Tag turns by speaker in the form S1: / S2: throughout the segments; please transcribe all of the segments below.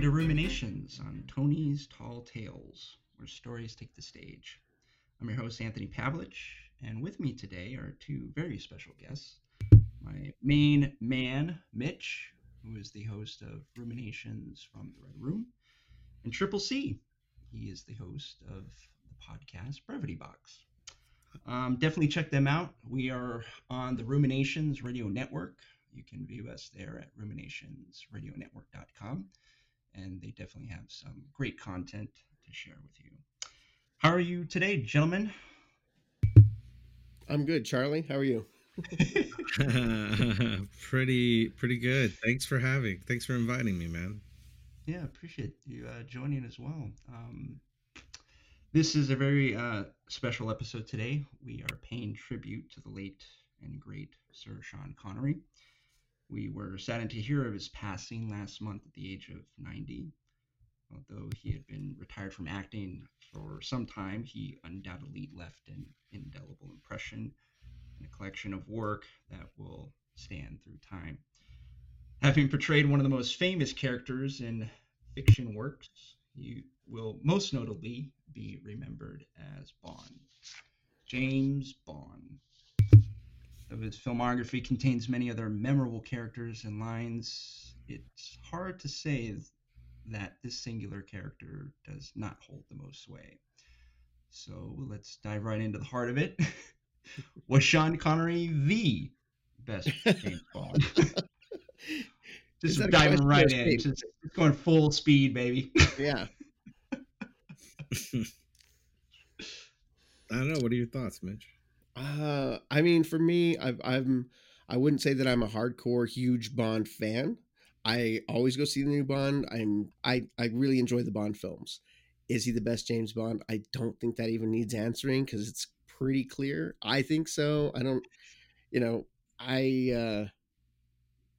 S1: Welcome to Ruminations on Tony's Tall Tales, where stories take the stage. I'm your host, Anthony Pavlich, and with me today are two very special guests. My main man, Mitch, who is the host of Ruminations from the Red Room, and Triple C. He is the host of the podcast Brevity Box. Um, definitely check them out. We are on the Ruminations Radio Network. You can view us there at ruminationsradionetwork.com. And they definitely have some great content to share with you. How are you today, gentlemen?
S2: I'm good, Charlie. How are you?
S3: pretty pretty good. Thanks for having. Thanks for inviting me, man.
S1: Yeah, appreciate you uh, joining as well. Um, this is a very uh, special episode today. We are paying tribute to the late and great Sir Sean Connery. We were saddened to hear of his passing last month at the age of 90. Although he had been retired from acting for some time, he undoubtedly left an indelible impression and a collection of work that will stand through time. Having portrayed one of the most famous characters in fiction works, he will most notably be remembered as Bond. James Bond of his filmography contains many other memorable characters and lines. It's hard to say that this singular character does not hold the most sway. So let's dive right into the heart of it. Was Sean Connery the best James Bond? just diving right in, just going full speed, baby.
S2: yeah.
S3: I don't know. What are your thoughts, Mitch?
S2: Uh, I mean, for me, I've, I'm I wouldn't say that I'm a hardcore huge Bond fan. I always go see the new Bond. I'm I I really enjoy the Bond films. Is he the best James Bond? I don't think that even needs answering because it's pretty clear. I think so. I don't. You know, I uh,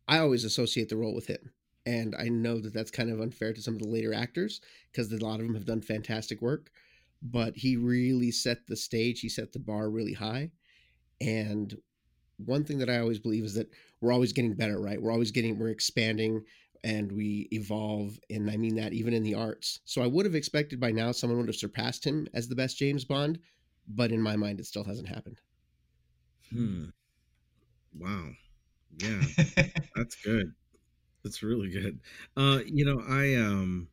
S2: I always associate the role with him, and I know that that's kind of unfair to some of the later actors because a lot of them have done fantastic work but he really set the stage. He set the bar really high. And one thing that I always believe is that we're always getting better, right? We're always getting, we're expanding and we evolve. And I mean that even in the arts. So I would have expected by now someone would have surpassed him as the best James Bond. But in my mind, it still hasn't happened.
S3: Hmm. Wow. Yeah. that's good. That's really good. Uh, you know, I, um,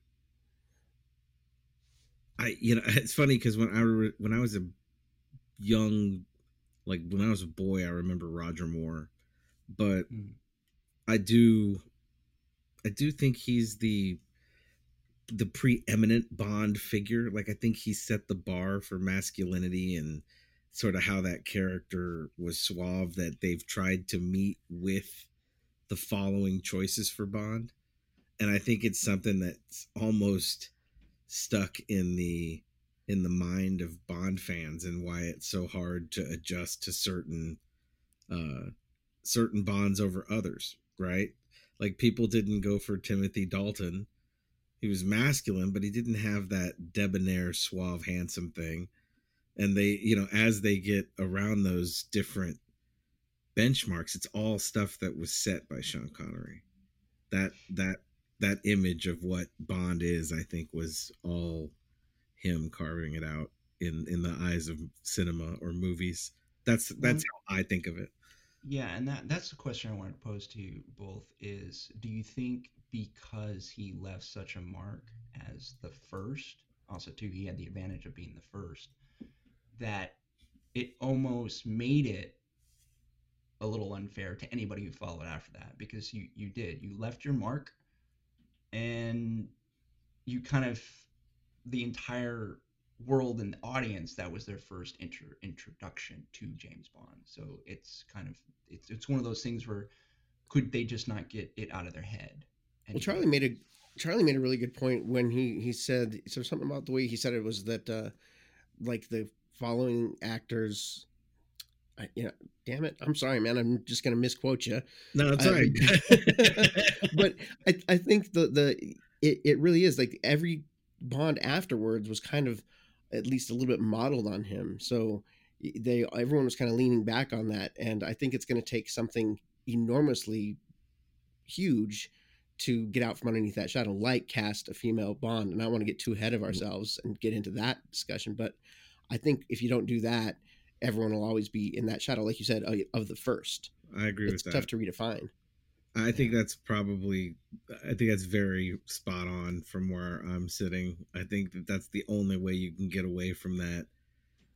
S3: I you know it's funny because when I re- when I was a young like when I was a boy I remember Roger Moore, but mm. I do I do think he's the the preeminent Bond figure. Like I think he set the bar for masculinity and sort of how that character was suave that they've tried to meet with the following choices for Bond. And I think it's something that's almost stuck in the in the mind of Bond fans and why it's so hard to adjust to certain uh certain bonds over others, right? Like people didn't go for Timothy Dalton. He was masculine, but he didn't have that debonair, suave, handsome thing. And they, you know, as they get around those different benchmarks, it's all stuff that was set by Sean Connery. That that that image of what Bond is, I think, was all him carving it out in in the eyes of cinema or movies. That's mm-hmm. that's how I think of it.
S1: Yeah, and that that's the question I wanted to pose to you both is do you think because he left such a mark as the first, also too he had the advantage of being the first, that it almost made it a little unfair to anybody who followed after that because you you did you left your mark and you kind of the entire world and the audience that was their first intro, introduction to James Bond. So it's kind of it's it's one of those things where could they just not get it out of their head?
S2: Well, Charlie made a Charlie made a really good point when he he said so something about the way he said it was that uh like the following actors I, you know, damn it. I'm sorry, man. I'm just going to misquote you.
S3: No, that's um,
S2: right. but I, I think the, the, it, it really is like every Bond afterwards was kind of at least a little bit modeled on him. So they, everyone was kind of leaning back on that. And I think it's going to take something enormously huge to get out from underneath that shadow, like cast a female Bond. And I want to get too ahead of ourselves and get into that discussion, but I think if you don't do that, everyone will always be in that shadow, like you said, of the first.
S3: I agree
S2: it's
S3: with that.
S2: tough to redefine.
S3: I think that's probably, I think that's very spot on from where I'm sitting. I think that that's the only way you can get away from that.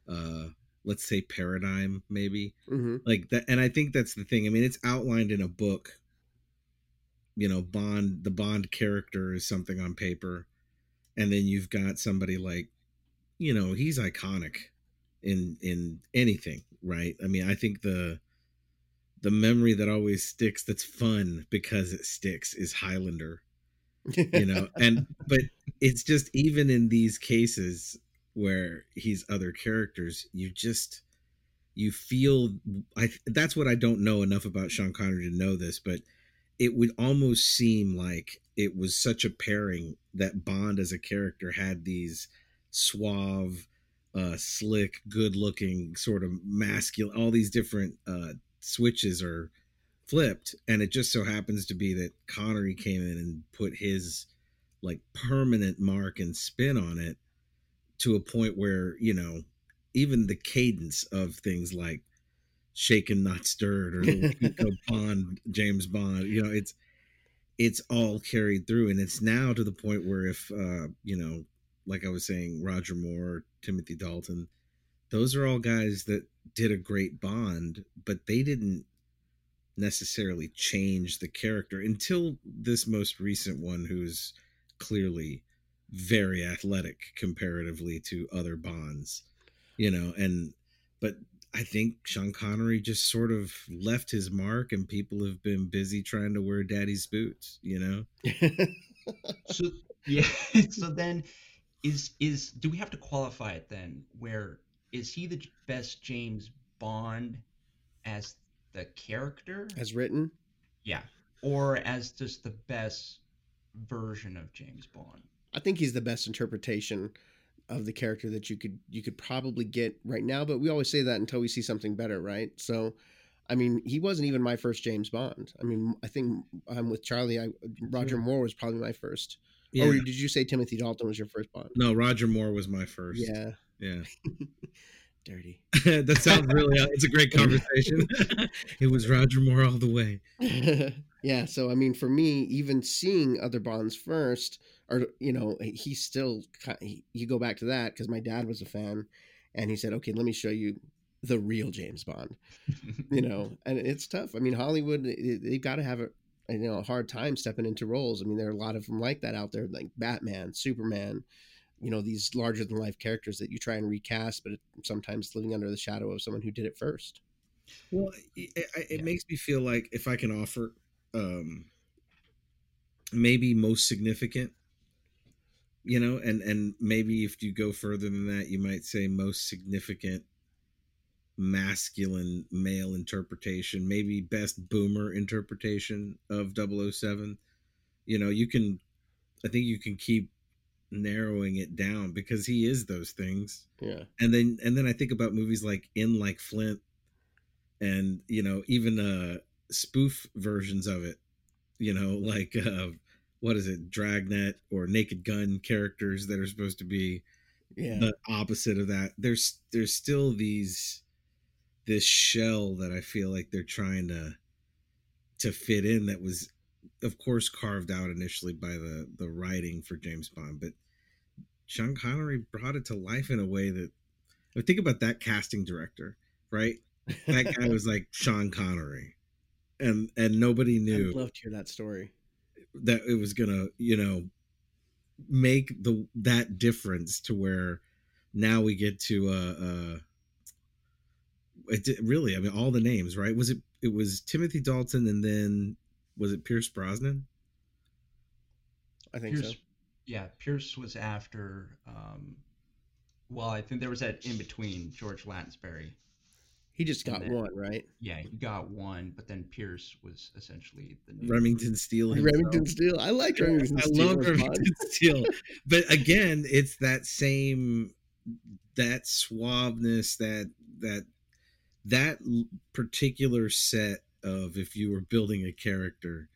S3: Uh, let's say paradigm, maybe
S2: mm-hmm.
S3: like that. And I think that's the thing. I mean, it's outlined in a book. You know, Bond, the Bond character is something on paper, and then you've got somebody like, you know, he's iconic in in anything, right? I mean, I think the the memory that always sticks that's fun because it sticks is Highlander. You know, and but it's just even in these cases where he's other characters, you just you feel I that's what I don't know enough about Sean Connery to know this, but it would almost seem like it was such a pairing that Bond as a character had these suave, uh, slick, good-looking, sort of masculine, all these different uh, switches are flipped and it just so happens to be that Connery came in and put his like permanent mark and spin on it to a point where you know even the cadence of things like shaken not stirred or Bond James Bond you know it's it's all carried through and it's now to the point where if uh you know like I was saying Roger Moore Timothy Dalton. Those are all guys that did a great bond but they didn't necessarily change the character until this most recent one who's clearly very athletic comparatively to other bonds you know and but i think sean connery just sort of left his mark and people have been busy trying to wear daddy's boots you know?
S1: So yeah so then is is do we have to qualify it then where is he the best James Bond as the character
S2: as written?
S1: Yeah, or as just the best version of James Bond.
S2: I think he's the best interpretation of the character that you could you could probably get right now, but we always say that until we see something better, right? So I mean, he wasn't even my first James Bond. I mean, I think I'm with Charlie. I, Roger Moore was probably my first. Yeah. Or did you say Timothy Dalton was your first Bond?
S3: No, Roger Moore was my first.
S2: Yeah.
S3: Yeah.
S2: Dirty.
S3: that sounds really. Uh, it's a great conversation. it was Roger Moore all the way.
S2: yeah. So I mean, for me, even seeing other Bonds first, or you know, he still he, you go back to that because my dad was a fan, and he said, "Okay, let me show you the real James Bond." you know, and it's tough. I mean, Hollywood they've got to have a you know a hard time stepping into roles. I mean, there are a lot of them like that out there, like Batman, Superman you know these larger than life characters that you try and recast but sometimes living under the shadow of someone who did it first
S3: well it, it yeah. makes me feel like if i can offer um maybe most significant you know and and maybe if you go further than that you might say most significant masculine male interpretation maybe best boomer interpretation of 007 you know you can i think you can keep narrowing it down because he is those things.
S2: Yeah.
S3: And then and then I think about movies like In Like Flint and you know even uh spoof versions of it. You know, like uh what is it, Dragnet or Naked Gun characters that are supposed to be
S2: yeah.
S3: the opposite of that. There's there's still these this shell that I feel like they're trying to to fit in that was of course carved out initially by the the writing for James Bond, but Sean Connery brought it to life in a way that I think about that casting director, right? That guy was like Sean Connery, and and nobody knew.
S2: I'd love to hear that story.
S3: That it was gonna, you know, make the that difference to where now we get to uh uh it did, really i mean all the names right was it it was timothy dalton and then was it pierce brosnan
S2: i think pierce, so
S1: yeah, Pierce was after. Um, well, I think there was that in between George Lazenby.
S2: He just got then, one, right?
S1: Yeah, he got one, but then Pierce was essentially the
S3: new Remington Steele.
S2: Remington Steele. I like Remington I Steele. I love Remington
S3: Steele. But again, it's that same that suaveness, that that that particular set of if you were building a character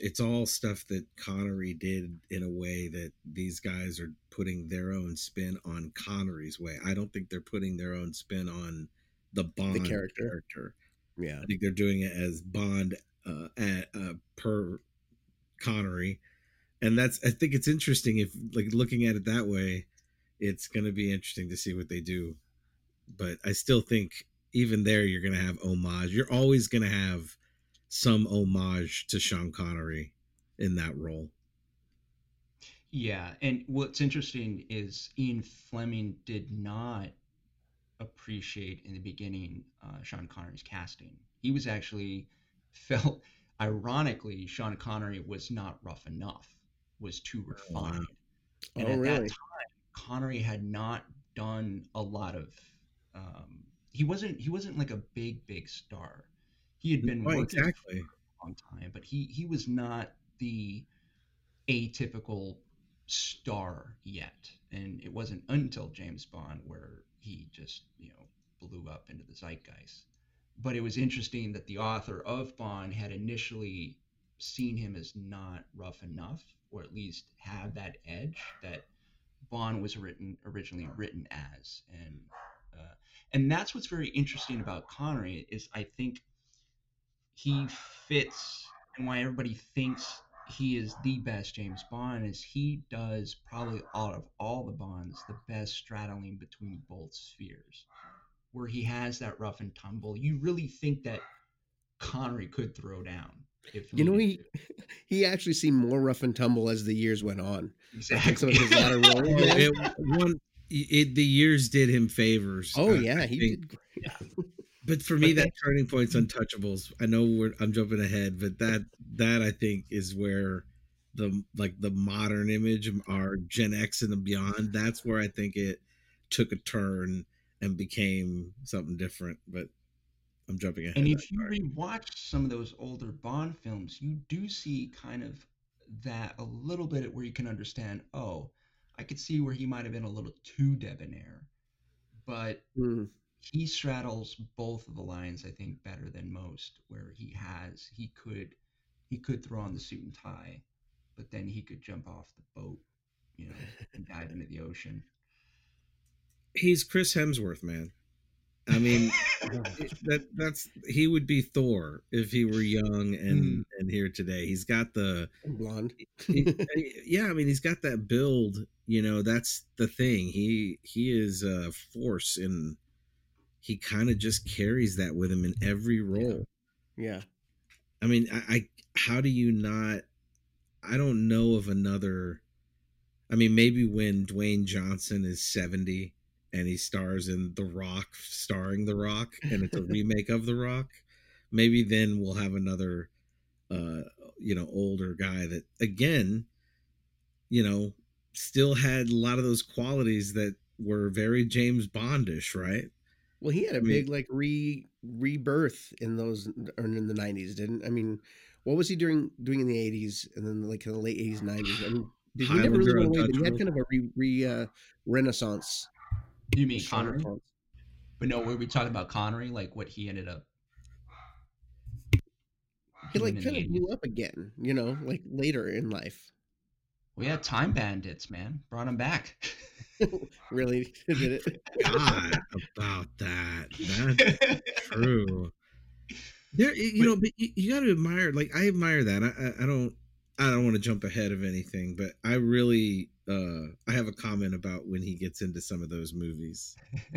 S3: it's all stuff that Connery did in a way that these guys are putting their own spin on Connery's way. I don't think they're putting their own spin on the Bond the character. character.
S2: Yeah,
S3: I think they're doing it as Bond uh, at uh, per Connery, and that's I think it's interesting if like looking at it that way, it's going to be interesting to see what they do. But I still think even there you're going to have homage. You're always going to have some homage to Sean Connery in that role.
S1: Yeah, and what's interesting is Ian Fleming did not appreciate in the beginning uh, Sean Connery's casting. He was actually felt, ironically, Sean Connery was not rough enough, was too refined. Oh, and at really? that time, Connery had not done a lot of. Um, he wasn't. He wasn't like a big, big star. He had been
S3: right, working exactly. for
S1: a long time, but he he was not the atypical star yet. And it wasn't until James Bond where he just, you know, blew up into the zeitgeist. But it was interesting that the author of Bond had initially seen him as not rough enough, or at least have that edge that Bond was written originally written as. And and that's what's very interesting about Connery is I think he fits and why everybody thinks he is the best James Bond is he does probably out of all the Bonds the best straddling between both spheres, where he has that rough and tumble. You really think that Connery could throw down.
S2: If you know he to. he actually seemed more rough and tumble as the years went on.
S1: Exactly. Some of his latter roles.
S3: it, one, it, the years did him favors.
S2: Oh yeah, he think. did.
S3: Yeah. But for me, that turning point's untouchables. I know we're, I'm jumping ahead, but that that I think is where the like the modern image, our Gen X and beyond. That's where I think it took a turn and became something different. But I'm jumping ahead.
S1: And if you rewatch some of those older Bond films, you do see kind of that a little bit where you can understand. Oh, I could see where he might have been a little too debonair, but. Mm he straddles both of the lines, I think, better than most. Where he has, he could, he could throw on the suit and tie, but then he could jump off the boat, you know, and dive into the ocean.
S3: He's Chris Hemsworth, man. I mean, that that's he would be Thor if he were young and mm. and here today. He's got the
S2: blonde.
S3: he, yeah, I mean, he's got that build. You know, that's the thing. He he is a force and he kind of just carries that with him in every role.
S2: Yeah. yeah.
S3: I mean, I, I how do you not I don't know of another I mean, maybe when Dwayne Johnson is 70 and he stars in The Rock starring The Rock and it's a remake of The Rock, maybe then we'll have another uh you know, older guy that again, you know, still had a lot of those qualities that were very James Bondish, right?
S2: Well, he had a I mean, big like re rebirth in those or in the nineties, didn't? I mean, what was he doing doing in the eighties and then like in the late eighties, nineties? I mean, did he never really go away? He had kind of a re, re uh, renaissance.
S1: You mean Connery? But no, were we talking about Connery? Like what he ended up.
S2: He like kind of blew up again, you know, like later in life.
S1: We had Time Bandits, man. Brought him back.
S2: really did it.
S3: God about that. That's true. There, you know, but you, you got to admire. Like I admire that. I, I, I don't. I don't want to jump ahead of anything, but I really, uh I have a comment about when he gets into some of those movies.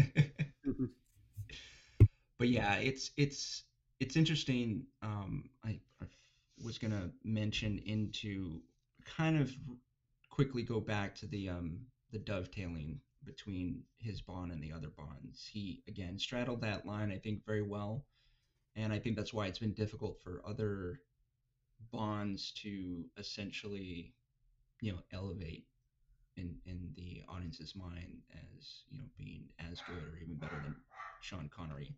S1: but yeah, it's it's it's interesting. Um, I, I was gonna mention into kind of quickly go back to the um the dovetailing between his bond and the other bonds. He again straddled that line, I think, very well, and I think that's why it's been difficult for other bonds to essentially, you know, elevate in in the audience's mind as you know being as good or even better than Sean Connery.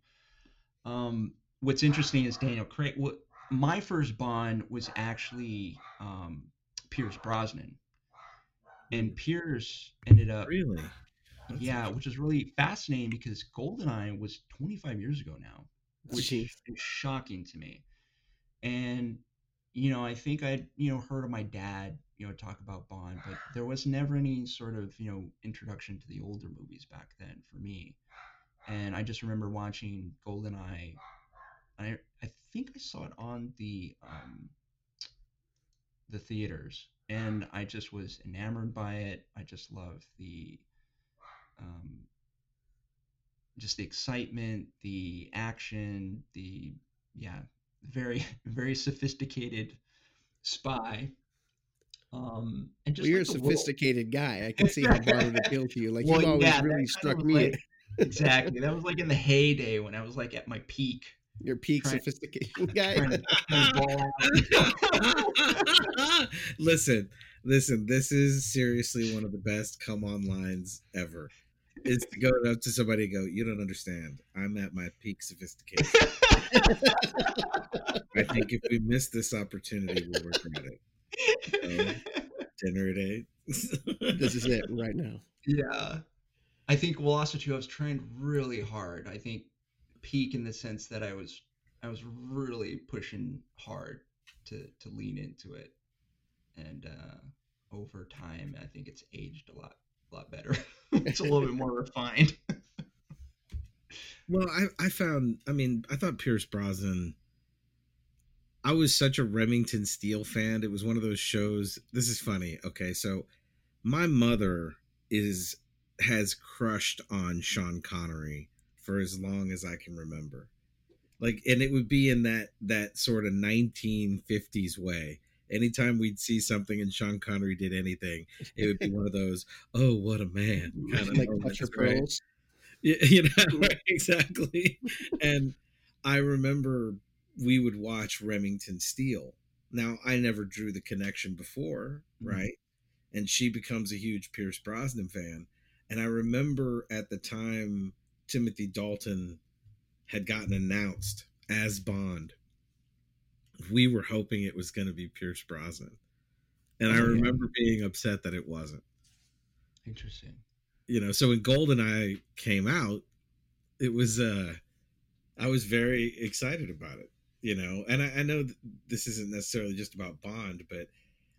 S1: Um, what's interesting is Daniel Craig. What my first Bond was actually um, Pierce Brosnan and Pierce ended up
S3: really,
S1: That's yeah, which is really fascinating because Goldeneye was 25 years ago now, which Jeez. is shocking to me. And you know, I think I'd you know heard of my dad you know talk about Bond, but there was never any sort of you know introduction to the older movies back then for me. And I just remember watching GoldenEye. I I think I saw it on the um, the theaters, and I just was enamored by it. I just love the um, just the excitement, the action, the yeah, very very sophisticated spy. Um, and just
S2: well, you're
S1: like
S2: a
S1: the world.
S2: sophisticated guy. I can see how Bond would appeal to you. Like
S1: Well,
S2: you've always
S1: yeah,
S2: really struck me.
S1: like- exactly. That was like in the heyday when I was like at my peak.
S2: Your peak
S1: trying-
S2: sophistication guy.
S1: Trying to, trying to ball out.
S3: listen, listen. This is seriously one of the best come on lines ever. It's to go up to somebody and go, "You don't understand. I'm at my peak sophistication. I think if we miss this opportunity, we'll regret it. Dinner at eight.
S2: this is it right now.
S1: yeah. I think well also too I was trying really hard. I think peak in the sense that I was I was really pushing hard to to lean into it. And uh over time I think it's aged a lot a lot better. it's a little bit more refined.
S3: Well, I, I found, I mean, I thought Pierce Brosnan, I was such a Remington Steele fan. It was one of those shows. This is funny. Okay. So my mother is, has crushed on Sean Connery for as long as I can remember. Like, and it would be in that, that sort of 1950s way. Anytime we'd see something and Sean Connery did anything, it would be one of those, oh, what a man kind of
S2: like Touch Your
S3: right?
S2: Pearls.
S3: Yeah, you know right, exactly. And I remember we would watch Remington Steele. Now I never drew the connection before,
S1: Mhm.
S3: right? And she becomes a huge Pierce Brosnan fan. And I remember at the time Timothy Dalton had gotten announced as Bond. We were hoping it was going to be Pierce Brosnan. And I
S1: Oh, yeah.
S3: remember being upset that it wasn't
S1: Interesting.
S3: you know so when goldeneye came out it was uh i was very excited about it you know and i, I know th- this isn't necessarily just about bond but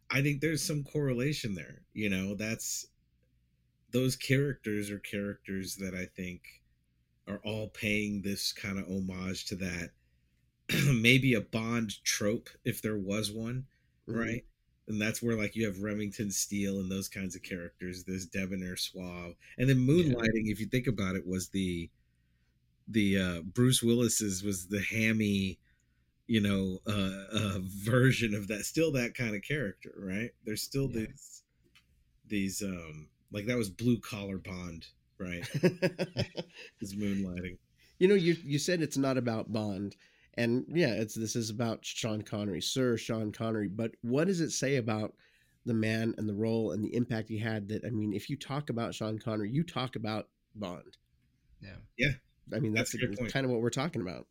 S3: i think there's some correlation there you know that's those characters are characters that i think are all paying this kind of homage to that maybe a bond trope if there was one
S2: Mhm.
S3: right? And that's where like you have Remington Steele and those kinds of characters, this debonair suave, and then Moonlighting. If you think about it, was the the uh, Bruce Willis's was the hammy, you know, uh, uh, version of that. Still that kind of character, right? There's still
S1: Yeah.
S3: these these um like that was blue collar Bond, right? Is Moonlighting.
S2: you know, you you said it's not about Bond, and yeah, it's this is about Sean Connery, Sir Sean Connery. But what does it say about the man and the role and the impact he had? That I mean, if you talk about Sean Connery, you talk about Bond.
S1: Yeah. Yeah.
S2: I mean, that's,
S3: That's a good
S2: kind of what we're talking about.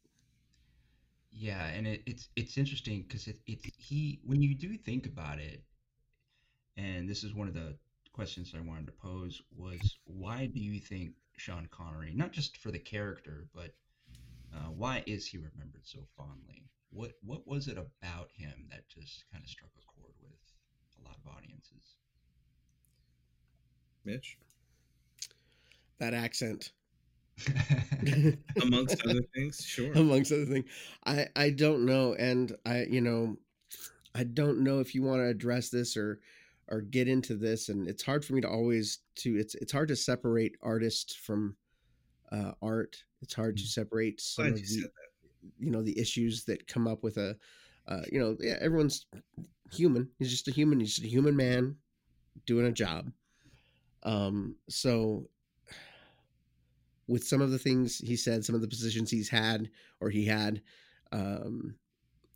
S1: Yeah, and it, it's it's interesting because it, it's he when you do think about it, and this is one of the questions I wanted to pose was why do you think Sean Connery, not just for the character, but uh, why is he remembered so fondly? What what was it about him that just kind of struck a chord with a lot of audiences?
S3: Mitch,
S2: That accent,
S3: amongst other things, sure.
S2: amongst other things, I I don't know, and I you know, I don't know if you want to address this or or get into this, and it's hard for me to always to it's it's hard to separate artists from uh, art. It's hard to separate some of
S3: you
S2: the you know the issues that come up with a uh, you know yeah everyone's human. He's just a human. He's just a human man doing a job. Um so with some of the things he said some of the positions he's had or he had um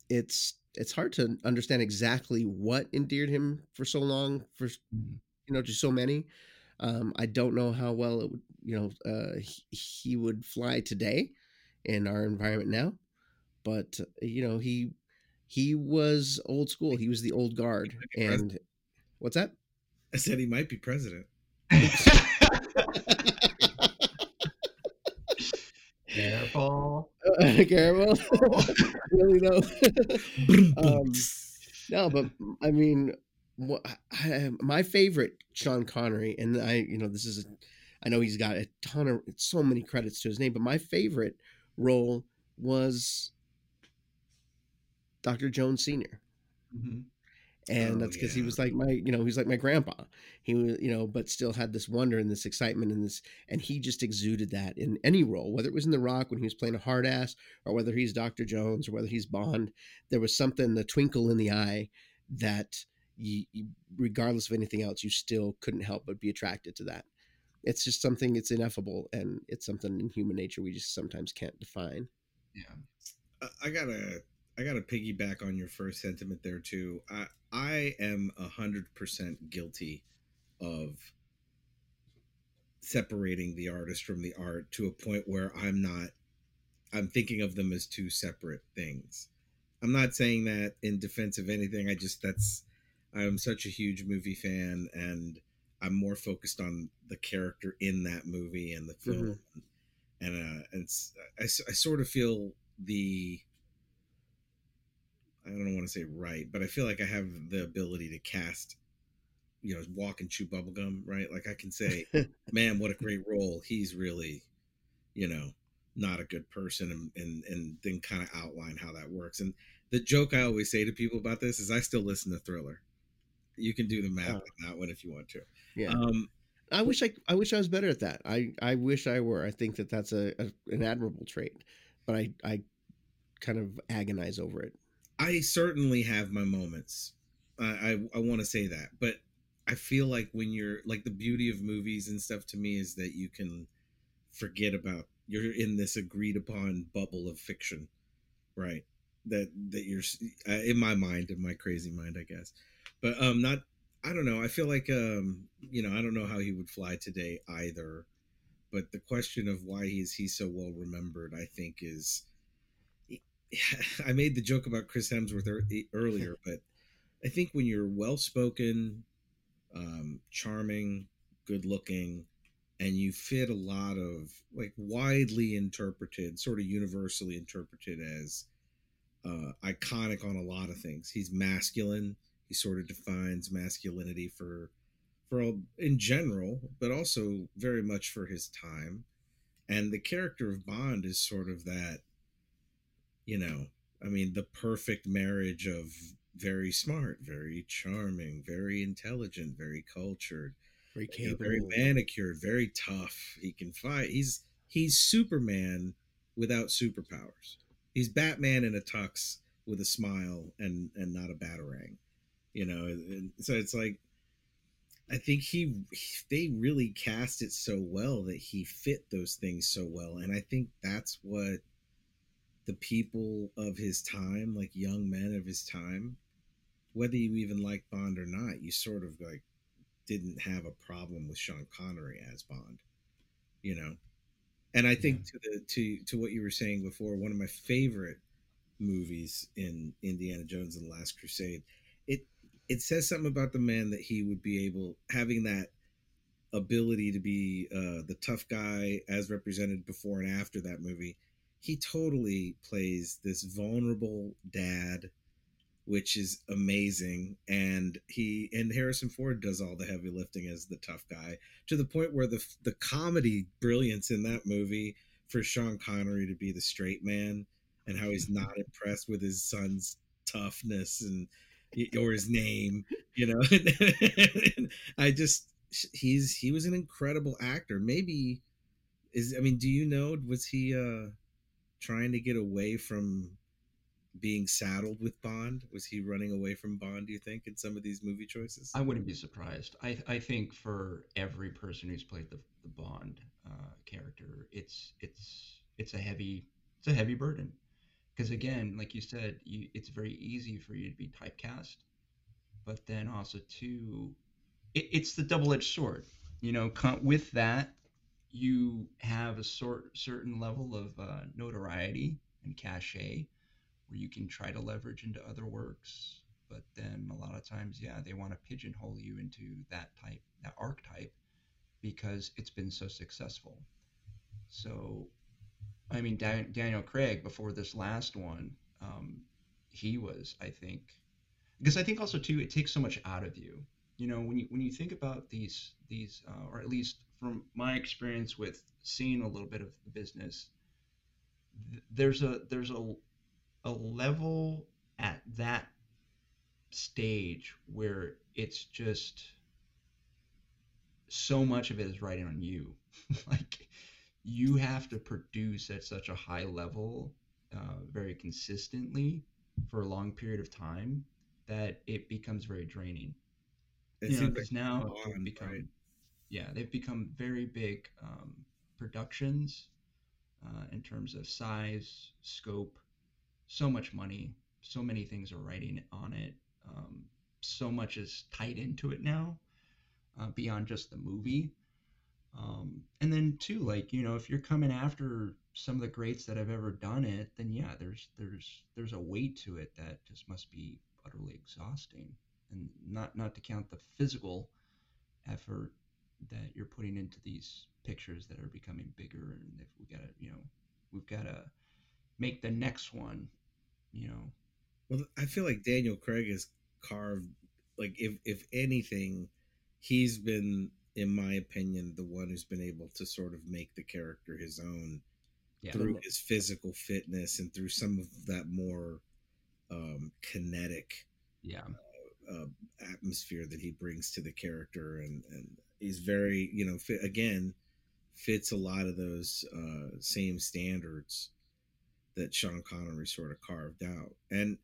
S2: it's it's hard to understand exactly what endeared him for so long for
S1: Mhm.
S2: you know to so many um i don't know how well it would you know uh he, he would fly today in our environment now but you know he he was old school he was the old guard and what's that
S3: I said he might be president.
S1: Careful.
S2: Careful. really though um, no, but I mean, what, I, my favorite Sean Connery, and I, you know, this is, a, I know he's got a ton of so many credits to his name, but my favorite role was Dr. Jones senior mm-hmm. And oh, that's because yeah. he was like my, you know, he's like my grandpa. He was, you know, but still had this wonder and this excitement and this, and he just exuded that in any role, whether it was in The Rock when he was playing a hard ass, or whether he's Dr. Jones, or whether he's Bond. There was something, the twinkle in the eye that you, you, regardless of anything else, you still couldn't help but be attracted to that. It's just something, it's ineffable, and it's something in human nature we just sometimes can't define.
S3: Yeah. I gotta I got to piggyback on your first sentiment there too. I I am a hundred percent guilty of separating the artist from the art to a point where I'm not. I'm thinking of them as two separate things. I'm not saying that in defense of anything. I just that's I'm such a huge movie fan and I'm more focused on the character in that movie and the film. Mm-hmm. And uh and I, I sort of feel the I don't want to say right, but I feel like I have the ability to cast, you know, walk and chew bubblegum, right? Like I can say, man, what a great role. He's really, you know, not a good person and, and, and then kind of outline how that works. And the joke I always say to people about this is I still listen to Thriller. You can do the math oh. on that one if you want to.
S2: Yeah. Um, I wish I, I wish I was better at that. I, I wish I were. I think that that's a, a an admirable trait, but I, I kind of agonize over it.
S3: I certainly have my moments. I I, I want to say that, but I feel like when you're like the beauty of movies and stuff to me is that you can forget about you're in this agreed upon bubble of fiction, right? That that you're uh, in my mind, in my crazy mind, I guess. But um, not. I don't know. I feel like um, you know, I don't know how he would fly today either. But the question of why is he so well remembered, I think, is I made the joke about Chris Hemsworth earlier, but I think when you're well spoken, um, charming, good looking, and you fit a lot of like widely interpreted, sort of universally interpreted as uh, iconic on a lot of things. He's masculine. He sort of defines masculinity for for all, in general, but also very much for his time. And the character of Bond is sort of that you know, I mean, the perfect marriage of very smart, very charming, very intelligent, very cultured, very capable, very manicured, very tough. He can fight. He's he's Superman without superpowers. He's Batman in a tux with a smile and and not a batarang. You know, and so it's like I think he they really cast it so well that he fit those things so well and I think that's what the people of his time, like young men of his time, whether you even like Bond or not, you sort of like didn't have a problem with Sean Connery as Bond, you know. And I think yeah. to the to to what you were saying before, one of my favorite movies in Indiana Jones and the Last Crusade, it it says something about the man that he would be able having that ability to be uh, the tough guy as represented before and after that movie he totally plays this vulnerable dad which is amazing. And he and Harrison Ford does all the heavy lifting as the tough guy to the point where the the comedy brilliance in that movie for Sean Connery to be the straight man and how he's not impressed with his son's toughness and or his name you know? I just he's he was an incredible actor. Maybe is I mean do you know was he uh trying to get away from being saddled with Bond? Was he running away from Bond, do you think, in some of these movie choices?
S1: I wouldn't be surprised. I, I think for every person who's played the, the Bond uh, character, it's it's it's a heavy it's a heavy burden. Because again, like you said, you, it's very easy for you to be typecast, but then also too, it, it's the double-edged sword. You know, with that you have a sort certain level of uh, notoriety and cachet where you can try to leverage into other works but then a lot of times yeah they want to pigeonhole you into that type that archetype because it's been so successful so i mean daniel craig before this last one um, he was i think because I think also too it takes so much out of you. You know, when you when you think about these these, uh, or at least from my experience with seeing a little bit of the business, th- there's a there's a a level at that stage where it's just so much of it is riding on you. like you have to produce at such a high level, uh, very consistently for a long period of time that it becomes very draining. It you know, because like now they've become, right? Yeah, they've become very big um, productions uh, in terms of size, scope, so much money, so many things are writing on it. Um, so much is tied into it now, uh, beyond just the movie. Um, and then too, like you know, if you're coming after some of the greats that have ever done it, then yeah, there's there's there's a weight to it that just must be utterly exhausting, and not not to count the physical effort that you're putting into these pictures that are becoming bigger, and if we gotta you know we've gotta make the next one, you know.
S3: Well, I feel like Daniel Craig has carved like if if anything, he's been in my opinion, the one who's been able to sort of make the character his own yeah. through his physical fitness and through some of that more um, kinetic
S1: yeah.
S3: Uh, uh, atmosphere that he brings to the character. And, and he's very, you know, fit, again, fits a lot of those uh, same standards that Sean Connery sort of carved out. And,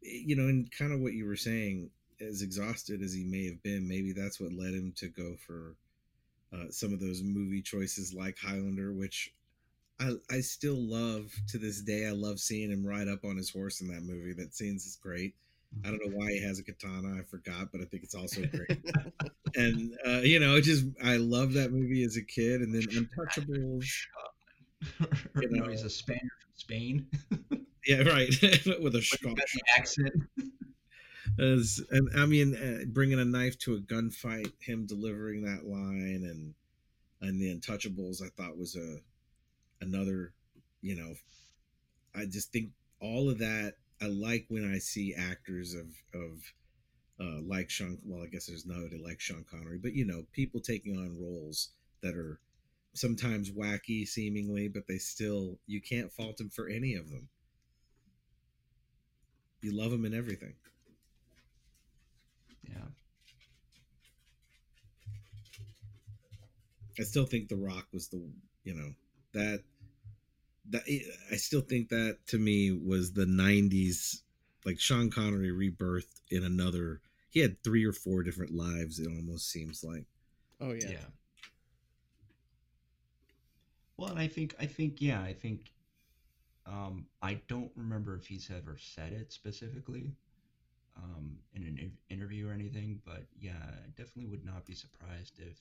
S3: you know, and kind of what you were saying, as exhausted as he may have been, maybe that's what led him to go for uh, some of those movie choices like Highlander, which I I still love to this day. I love seeing him ride up on his horse in that movie. That scene's is great. I don't know why he has a katana. I forgot, but I think it's also great. and uh, you know, just I love that movie as a kid. And then Untouchables.
S1: you know, he's a Spaniard from Spain.
S3: yeah, right. With a Scottish accent. As and I mean, uh, bringing a knife to a gunfight, him delivering that line, and and the Untouchables, I thought was a another, you know, I just think all of that. I like when I see actors of of uh, like Sean. Well, I guess there's nobody like Sean Connery, but you know, people taking on roles that are sometimes wacky seemingly, but they still you can't fault them for any of them. You love them in everything.
S1: Yeah.
S3: I still think The Rock was the, you know, that that I still think that to me was the 90s like Sean Connery rebirthed in another he had three or four different lives it almost seems like.
S2: Oh yeah.
S1: Yeah. Well, and I think I think yeah, I think um I don't remember if he's ever said it specifically, um, in an interview or anything, but yeah, I definitely would not be surprised if,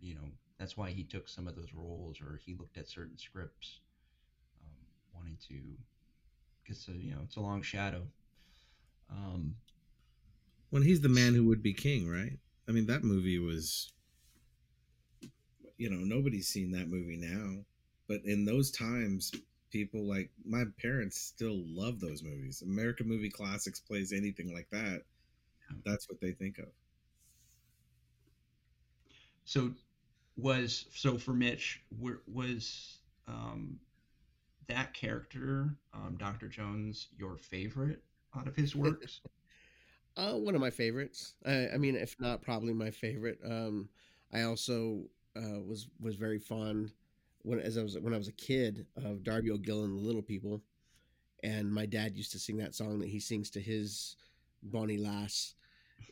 S1: you know, that's why he took some of those roles or he looked at certain scripts, wanting to, because uh, you know it's a long shadow. Um,
S3: when he's the man who would be king, right? I mean, that movie was, you know, nobody's seen that movie now, but in those times, people like my parents still love those movies. American Movie Classics plays anything like that. That's what they think of.
S1: So was so for Mitch was um, that character um, Dr. Jones your favorite out of his works?
S2: uh, one of my favorites. I, I, mean, if not probably my favorite. Um, I also uh, was was very fond when as I was when I was a kid of Darby O'Gill and the Little People, and my dad used to sing that song that he sings to his Bonnie Lass,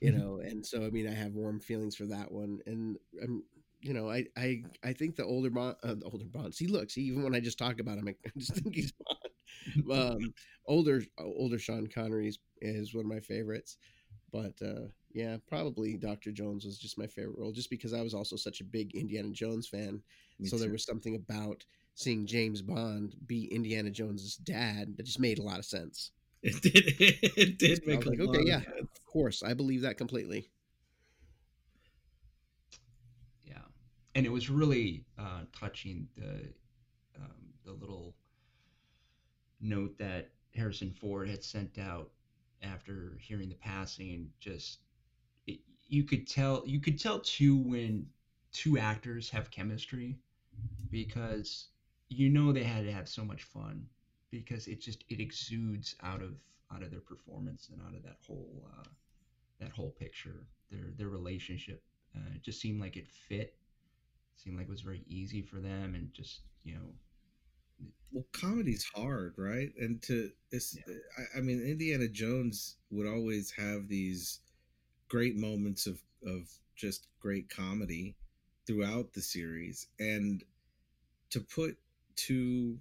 S2: you know, and so I mean I have warm feelings for that one, and I'm you know I I I think the older Bond uh, the older Bonds he looks even when I just talk about him I just think he's Bond, um, older older Sean Connery is, is one of my favorites, but uh, yeah, probably Dr. Jones was just my favorite role, just because I was also such a big Indiana Jones fan. Me so too. there was something about seeing James Bond be Indiana Jones's dad that just made a lot of sense.
S3: It did. It did make like, okay,
S2: yeah, sense. of course, I believe that completely.
S1: And it was really uh, touching the um, the little note that Harrison Ford had sent out after hearing the passing, just it, you could tell you could tell too when two actors have chemistry because you know they had to have so much fun because it just it exudes out of out of their performance and out of that whole uh, that whole picture. Their their relationship uh, it just seemed like it fit it seemed like it was very easy for them and just you know
S3: well comedy's hard right and to it's yeah. I, I mean indiana jones would always have these great moments of of just great comedy throughout the series and to put two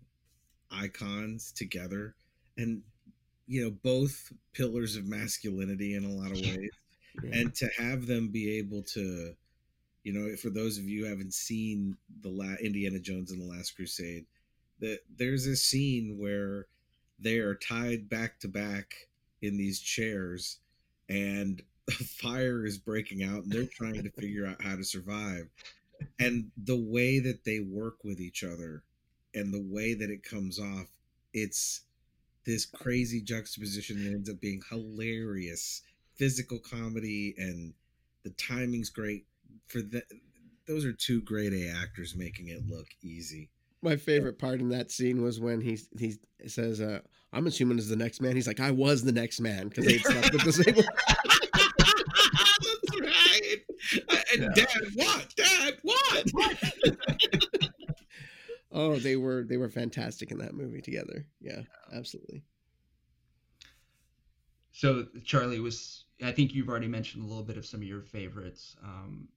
S3: icons together and you know both pillars of masculinity in a lot of ways yeah. and to have them be able to you know for those of you who haven't seen the la- indiana jones and the last crusade that there's a scene where they are tied back to back in these chairs and a fire is breaking out and they're trying to figure out how to survive. And the way that they work with each other and the way that it comes off it's this crazy juxtaposition that ends up being hilarious. Physical comedy and the timing's great for that those are two grade a actors making it look easy
S2: my favorite part in that scene was when he he says uh, i'm assuming as the next man he's like i was the next man because they slept at the same
S3: that's right and yeah. dad what dad what
S2: oh, they were they were fantastic in that movie together. Yeah, absolutely.
S1: So Charlie was. I think you've already mentioned a little bit of some of your favorites. Um,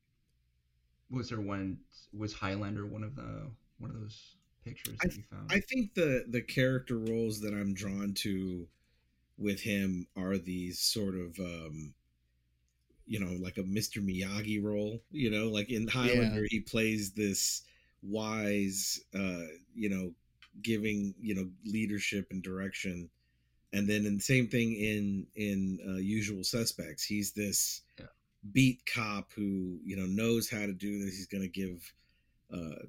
S1: was there one? Was Highlander one of the one of those pictures that
S3: I,
S1: you found?
S3: I think the the character roles that I'm drawn to with him are these sort of um, you know like a Mr. Miyagi role. You know, like in Highlander, yeah. he plays this wise uh you know giving you know leadership and direction and then in the same thing in in uh, usual suspects he's this yeah. Beat cop who you know knows how to do this he's going to give uh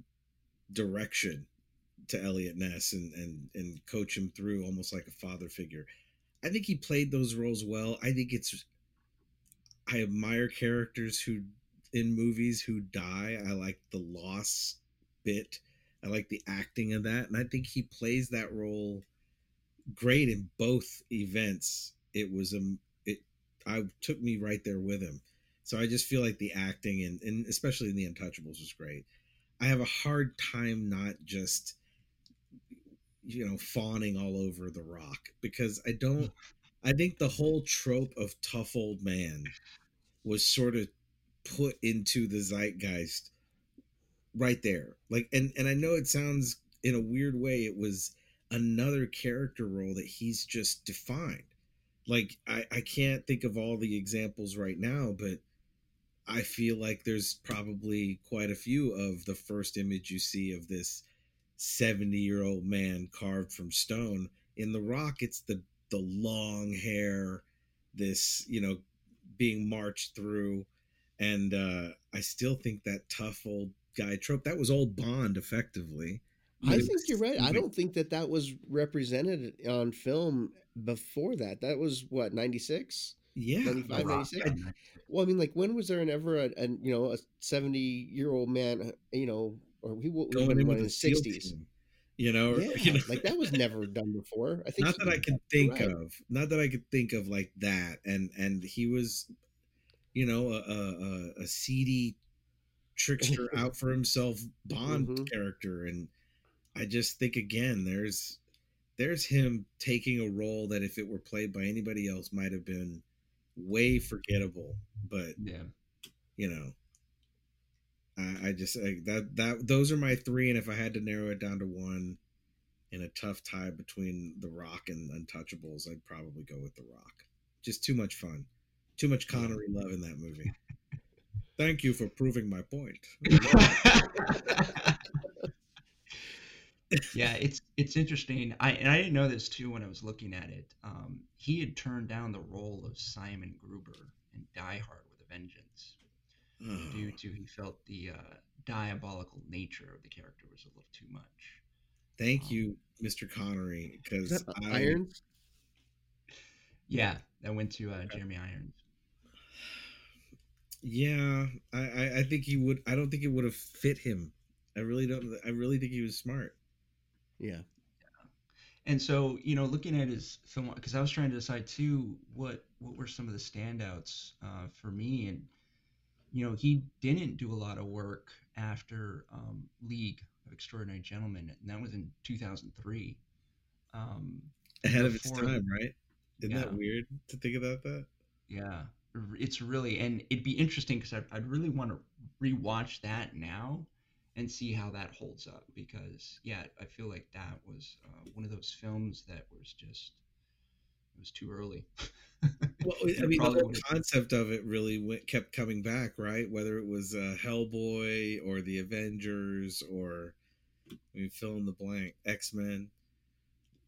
S3: direction to Eliot Ness and and and coach him through almost like a father figure i think he played those roles well i think it's i admire characters who in movies who die i like the loss bit. I like the acting of that, and I think he plays that role great in both events. It was a um, it I took me right there with him. So I just feel like the acting and, and especially in the Untouchables was great. I have a hard time not just you know fawning all over the rock because I don't mm. I think the whole trope of tough old man was sort of put into the zeitgeist right there. Like and and I know it sounds in a weird way it was another character role that he's just defined. Like I I can't think of all the examples right now, but I feel like there's probably quite a few of the first image you see of this 70 year old man carved from stone. In The Rock, it's the the long hair, this, you know, being marched through. And uh, I still think that tough old guy trope. That was old Bond, effectively.
S2: I think you're right. I don't think that that was represented on film before that. That was what 96?
S3: Yeah,
S2: 95, 96. Well, I mean, like, when was there an ever a, a you know a 70 year old man, you know, or he was in his 60s?
S3: You know,
S2: yeah,
S3: you know?
S2: like that was never done before. I think
S3: not that I can think right. of, not that I could think of like that. And and he was, you know, a, a, a seedy trickster out for himself Bond mm-hmm. character, and I just think again, there's there's him taking a role that if it were played by anybody else might have been way forgettable, but
S1: yeah,
S3: you know. I, I just I, that that those are my three, and if I had to narrow it down to one, in a tough tie between The Rock and Untouchables, I'd probably go with The Rock. Just too much fun, too much Connery love in that movie. Thank you for proving my point.
S1: yeah, it's it's interesting. I and I didn't know this too when I was looking at it. Um, he had turned down the role of Simon Gruber in Die Hard with a Vengeance oh. due to he felt the uh, diabolical nature of the character was a little too much.
S3: Thank um, you, Mr. Connery, because
S2: Irons.
S1: Yeah, that went to uh, Jeremy Irons.
S3: Yeah, I, I, I think he would. I don't think it would have fit him. I really don't. I really think he was smart.
S2: Yeah.
S1: And so, you know, looking at his film, because I was trying to decide too, what what were some of the standouts uh, for me, and you know, he didn't do a lot of work after um, League of Extraordinary Gentlemen, and that was in 2003. Um,
S3: Ahead of its time, right? Isn't yeah. that weird to think about that?
S1: Yeah, it's really, and it'd be interesting because I'd, I'd really want to rewatch that now and see how that holds up because yeah i feel like that was uh, one of those films that was just it was too early.
S3: Well i mean the whole concept of it really went, kept coming back right? Whether it was uh, hellboy or the avengers or i mean fill in the blank x-men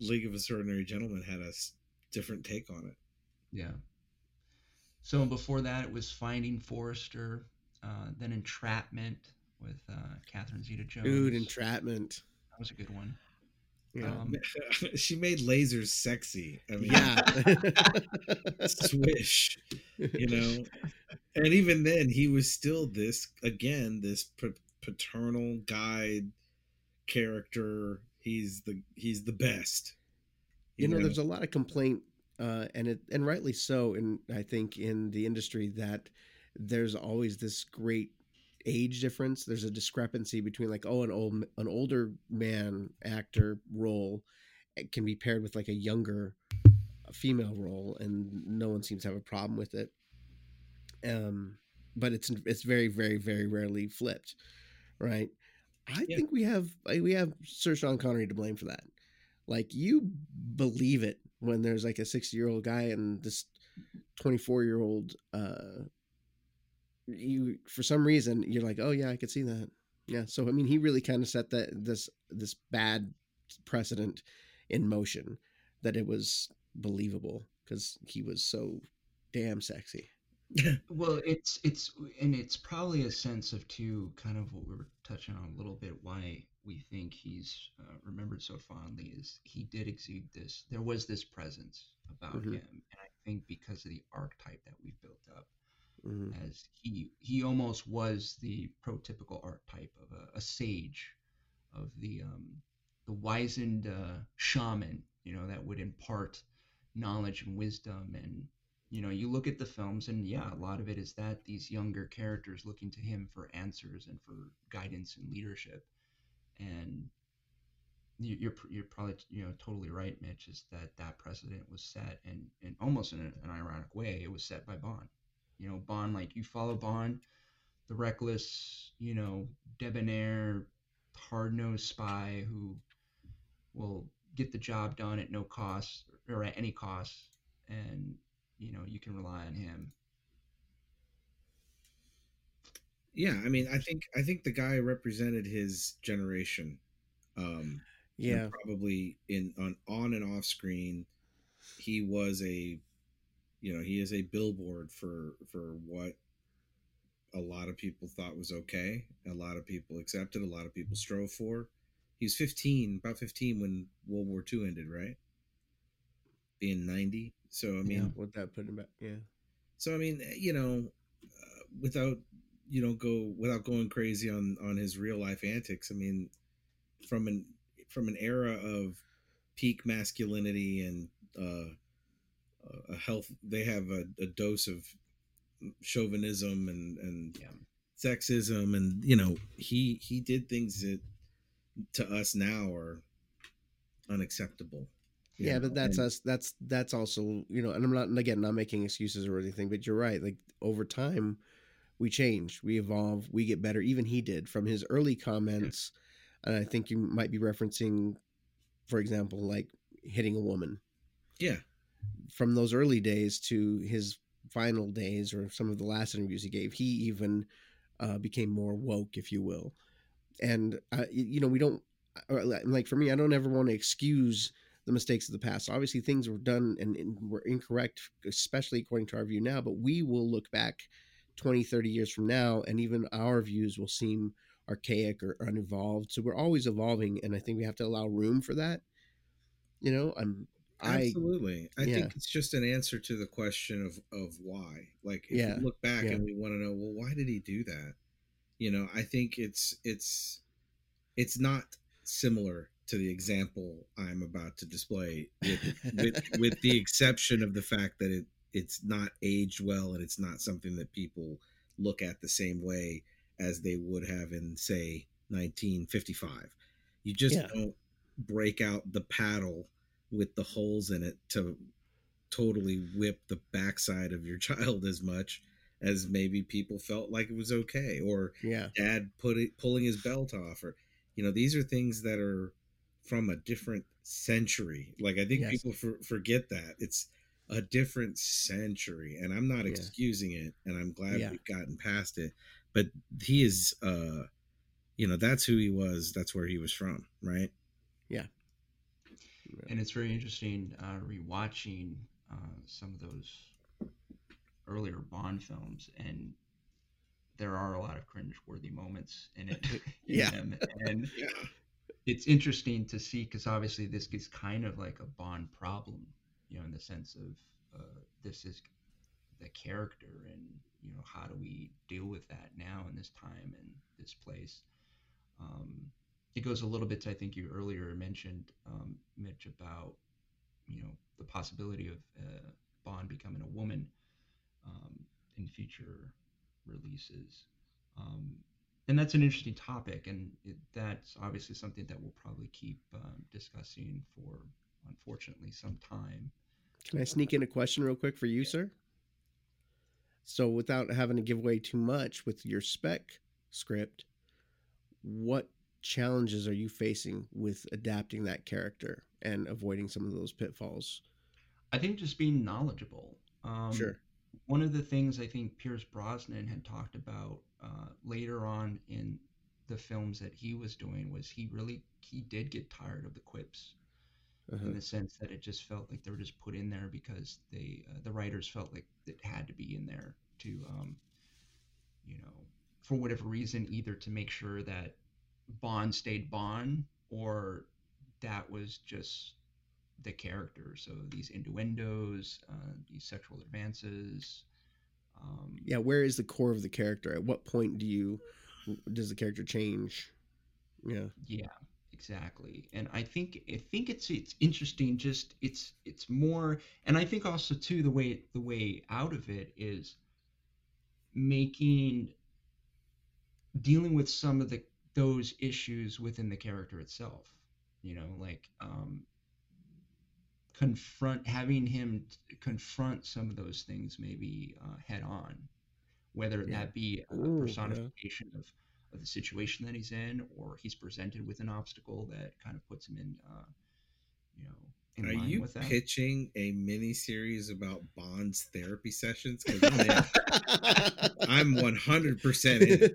S3: league of extraordinary gentlemen had a different take on it.
S1: Yeah. So before that it was finding forrester uh, then entrapment with uh, Catherine Zeta-Jones.
S2: Dude, Entrapment.
S1: That was a good one.
S3: Yeah. Um, she made lasers sexy. I mean, yeah, swish, you know. And even then, he was still this again, this paternal guide character. He's the he's the best.
S2: You, you know, know, there's a lot of complaint, uh, and it and rightly so. And I think in the industry that there's always this great age difference. There's a discrepancy between like oh an old an older man actor role eh, can be paired with like a younger female role, and no one seems to have a problem with it. Um, but it's it's very very very rarely flipped, right? I yeah. think we have we have Sir Sean Connery to blame for that. Like you believe it when there's like a 60 year old guy and this 24 year old uh you for some reason you're like, oh yeah, I could see that. Yeah. So I mean, he really kind of set that this this bad precedent in motion that it was believable because he was so damn sexy.
S1: well, it's it's and it's probably a sense of too kind of what we were touching on a little bit why we think he's uh, remembered so fondly is he did exude this. There was this presence about mm-hmm. him, and I think because of the archetype that we've built up, mm-hmm. as he he almost was the prototypical archetype of a, a sage, of the um, the wizened uh, shaman, you know, that would impart knowledge and wisdom. And you know you look at the films and yeah a lot of it is that these younger characters looking to him for answers and for guidance and leadership. And you're you're probably you know totally right mitch is that that precedent was set and and almost in an ironic way it was set by bond you know, Bond, like you follow Bond, the reckless, you know, debonair, hard nosed spy who will get the job done at no cost or at any cost. And, you know, you can rely on him.
S3: Yeah, I mean, I think I think the guy represented his generation. Um,
S2: yeah,
S3: probably in on on and off screen, he was a you know he is a billboard for for what a lot of people thought was okay a lot of people accepted a lot of people strove for. He was 15 about 15 when world war ii ended right? Being 90 so i mean yeah,
S2: what that put him back yeah.
S3: So i mean you know uh, without you know go without going crazy on on his real life antics i mean from an from an era of peak masculinity and uh a health they have a, a dose of chauvinism and and yeah. sexism and you know he he did things that to us now are unacceptable
S2: yeah know? but that's and, us that's that's also you know and i'm not again not making excuses or anything but you're right like over time we change we evolve we get better even he did from his early comments yeah. and i think you might be referencing for example like hitting a woman
S3: yeah
S2: from those early days to his final days or some of the last interviews he gave, he even uh, became more woke, if you will. And uh, you know, we don't like for me, I don't ever want to excuse the mistakes of the past. Obviously, things were done and, and were incorrect, especially according to our view now. But we will look back 20, 30 years from now, and even our views will seem archaic or unevolved. So we're always evolving, and I think we have to allow room for that. You know, I'm
S3: Absolutely. I, I yeah. think it's just an answer to the question of of why. Like if yeah. we look back yeah. and we want to know, well, why did he do that? You know, I think it's it's it's not similar to the example I'm about to display with with, with the exception of the fact that it it's not aged well and it's not something that people look at the same way as they would have in say 1955 you just don't break out the paddle with the holes in it to totally whip the backside of your child as much as maybe people felt like it was okay or
S2: yeah
S3: dad put it pulling his belt off or you know these are things that are from a different century like i think yes. people for, forget that it's a different century and i'm not yeah. excusing it and i'm glad yeah. we've gotten past it but he is uh you know that's who he was that's where he was from right
S2: yeah
S1: and it's very interesting uh rewatching uh some of those earlier bond films and there are a lot of cringe-worthy moments in it
S2: in yeah.
S1: and yeah. it's interesting to see because obviously this is kind of like a bond problem you know in the sense of uh, this is the character and you know how do we deal with that now in this time and this place? Um, it goes a little bit to i think you earlier mentioned um, mitch about you know the possibility of uh, bond becoming a woman um, in future releases. Um, and that's an interesting topic and it, that's obviously something that we'll probably keep um, discussing for unfortunately some time.
S2: Can i sneak in a question real quick for you sir? So, without having to give away too much with your spec script, what challenges are you facing with adapting that character and avoiding some of those pitfalls?
S1: I think just being knowledgeable. Um,
S2: sure.
S1: One of the things I think Pierce Brosnan had talked about uh, later on in the films that he was doing was he really he did get tired of the quips uh-huh. in the sense that it just felt like they were just put in there because they uh, the writers felt like it had to be in there to um, you know for whatever reason either to make sure that Bond stayed Bond or that was just the character. So these innuendos, uh, these sexual advances. Um,
S2: yeah, where is the core of the character? At what point do you does the character change? Yeah.
S1: Yeah exactly and i think i think it's it's interesting just it's it's more and i think also too the way the way out of it is making dealing with some of the those issues within the character itself you know like um confront having him confront some of those things maybe uh, head on whether yeah. that be a Ooh, personification yeah. of of the situation that he's in, or he's presented with an obstacle that kind of puts him in, uh, you know, in
S3: Are
S1: line
S3: you
S1: with that.
S3: pitching a mini series about Bond's therapy sessions? I'm 100 percent in.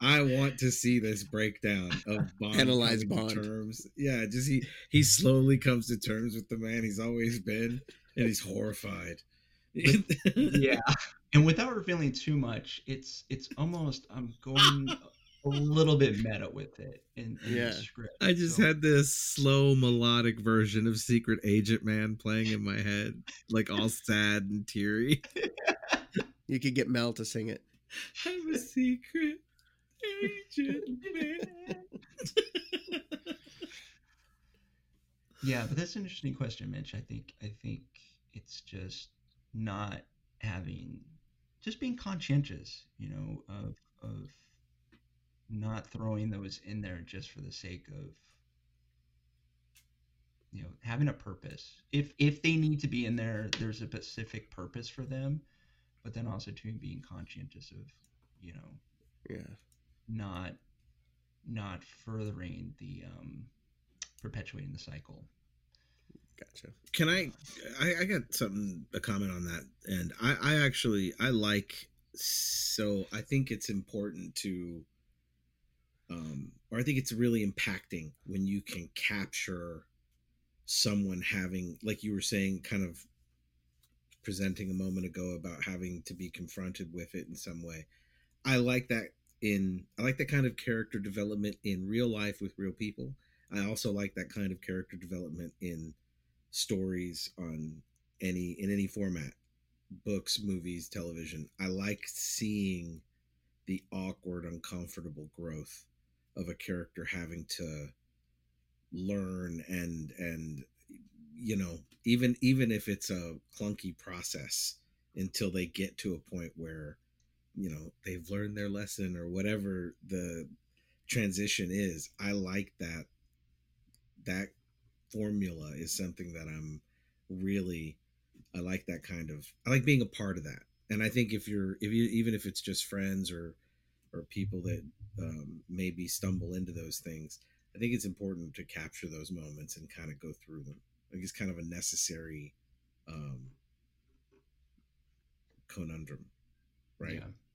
S3: I want to see this breakdown of Bond
S2: analyze Bond
S3: terms. Yeah, just he he slowly comes to terms with the man he's always been, and he's horrified.
S1: yeah, and without revealing too much, it's it's almost I'm going a little bit meta with it in, in yeah. the script.
S3: I just so. had this slow melodic version of Secret Agent Man playing in my head, like all sad and teary.
S2: You could get Mel to sing it.
S3: I'm a secret agent man.
S1: yeah, but that's an interesting question, Mitch. I think I think it's just not having just being conscientious, you know, of of not throwing those in there just for the sake of you know having a purpose if if they need to be in there there's a specific purpose for them but then also to being conscientious of you know
S2: yeah
S1: not not furthering the um perpetuating the cycle
S2: gotcha
S3: can I, I i got something a comment on that and i i actually i like so i think it's important to um, or I think it's really impacting when you can capture someone having, like you were saying, kind of presenting a moment ago about having to be confronted with it in some way. I like that in I like that kind of character development in real life with real people. I also like that kind of character development in stories on any in any format books movies television i like seeing the awkward uncomfortable growth of a character having to learn and and you know even even if it's a clunky process until they get to a point where you know they've learned their lesson or whatever the transition is i like that that formula is something that i'm really i like that kind of i like being a part of that. And i think if you're if you even if it's just friends or or people that um, maybe stumble into those things i think it's important to capture those moments and kind of go through them. Like it's kind of a necessary um conundrum right?
S1: Yeah.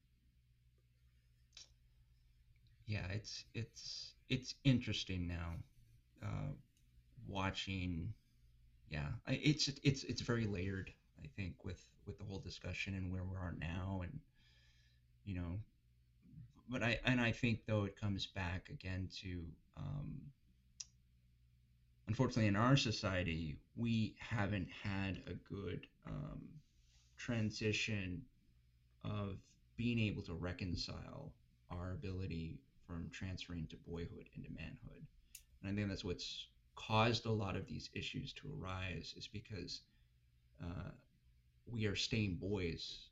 S1: Yeah, it's it's it's interesting now, uh, watching. Yeah, it's it's it's very layered. I think with with the whole discussion and where we are now, and you know, but I and I think though it comes back again to um, unfortunately in our society we haven't had a good um, transition of being able to reconcile our ability from transferring to boyhood into manhood. And I think that's what's caused a lot of these issues to arise is because uh, we are staying boys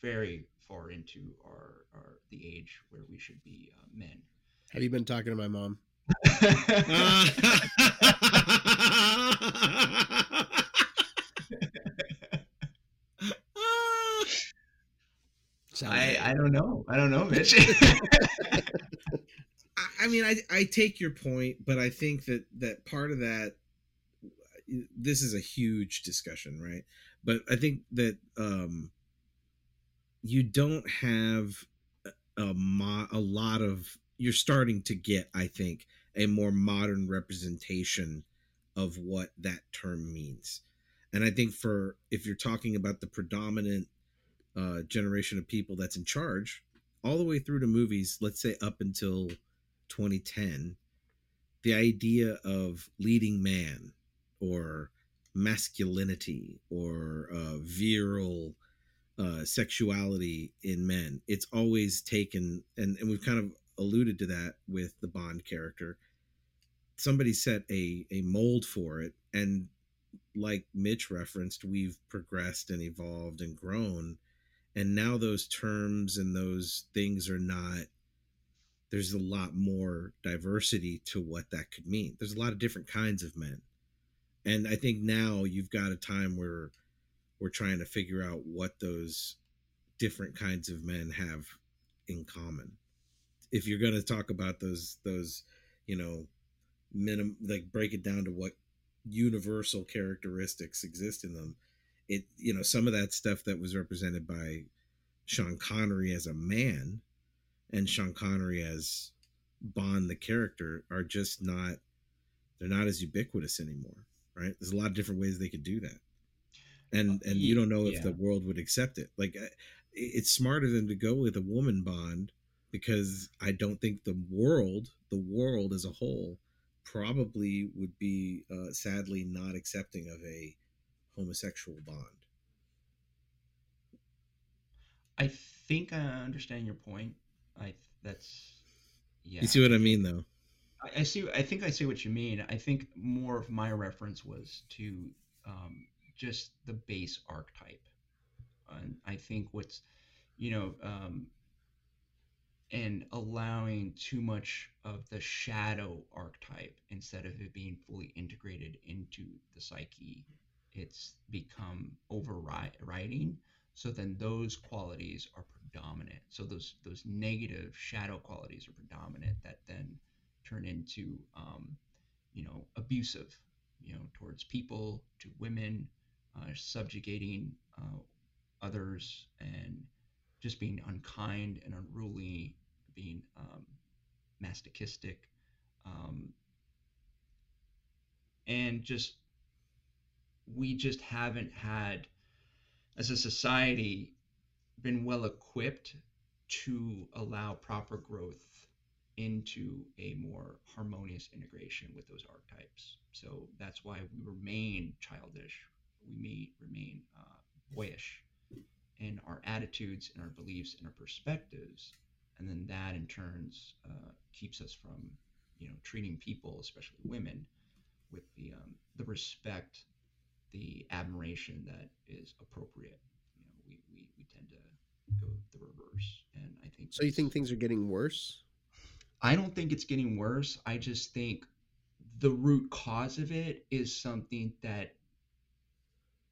S1: very far into our, our the age where we should be uh, men.
S2: Have you been talking to my mom?
S1: I,
S2: like-
S1: I don't know. I don't know, Mitch.
S3: I- I mean, I I take your point, but I think that that part of that this is a huge discussion, right? But I think that um you don't have a, a, mo- a lot of you're starting to get, I think, a more modern representation of what that term means. And I think for if you're talking about the predominant uh, generation of people that's in charge, all the way through to movies, let's say up until 2010, the idea of leading man or masculinity or uh, virile uh, sexuality in men, it's always taken, and, and we've kind of alluded to that with the Bond character. Somebody set a, a mold for it, and like Mitch referenced, we've progressed and evolved and grown. And now those terms and those things are not there's a lot more diversity to what that could mean. There's a lot of different kinds of men. And I think now you've got a time where we're trying to figure out what those different kinds of men have in common. If you're going to talk about those those, you know, minim like break it down to what universal characteristics exist in them, it you know, some of that stuff that was represented by Sean Connery as a man and Sean Connery as Bond the character are just not they're not as ubiquitous anymore, right? There's a lot of different ways they could do that. And and you don't know if the world would accept it. Like it's smart of them to go with a woman Bond because I don't think the world, the world as a whole probably would be uh, sadly not accepting of a homosexual Bond.
S1: I think I understand your point. I that's yeah.
S3: You see what I mean though?
S1: I, I see. I think I see what you mean. I think more of my reference was to um, just the base archetype, and I think what's you know, um, and allowing too much of the shadow archetype instead of it being fully integrated into the psyche, it's become overriding. So then those qualities are predominant. So those those negative shadow qualities are predominant that then turn into um, you know abusive you know towards people to women uh, subjugating uh, others and just being unkind and unruly being um, masochistic um, and just we just haven't had as a society been well equipped to allow proper growth into a more harmonious integration with those archetypes. So that's why we remain childish, we may remain uh, boyish in our attitudes and our beliefs and our perspectives, and then that in turns uh, keeps us from, you know, treating people, especially women, with the um, the respect, the admiration that is appropriate. You know, we, we, we tend to go the reverse, and I think.
S2: So you think things are getting worse?
S1: I don't think it's getting worse. I just think the root cause of it is something that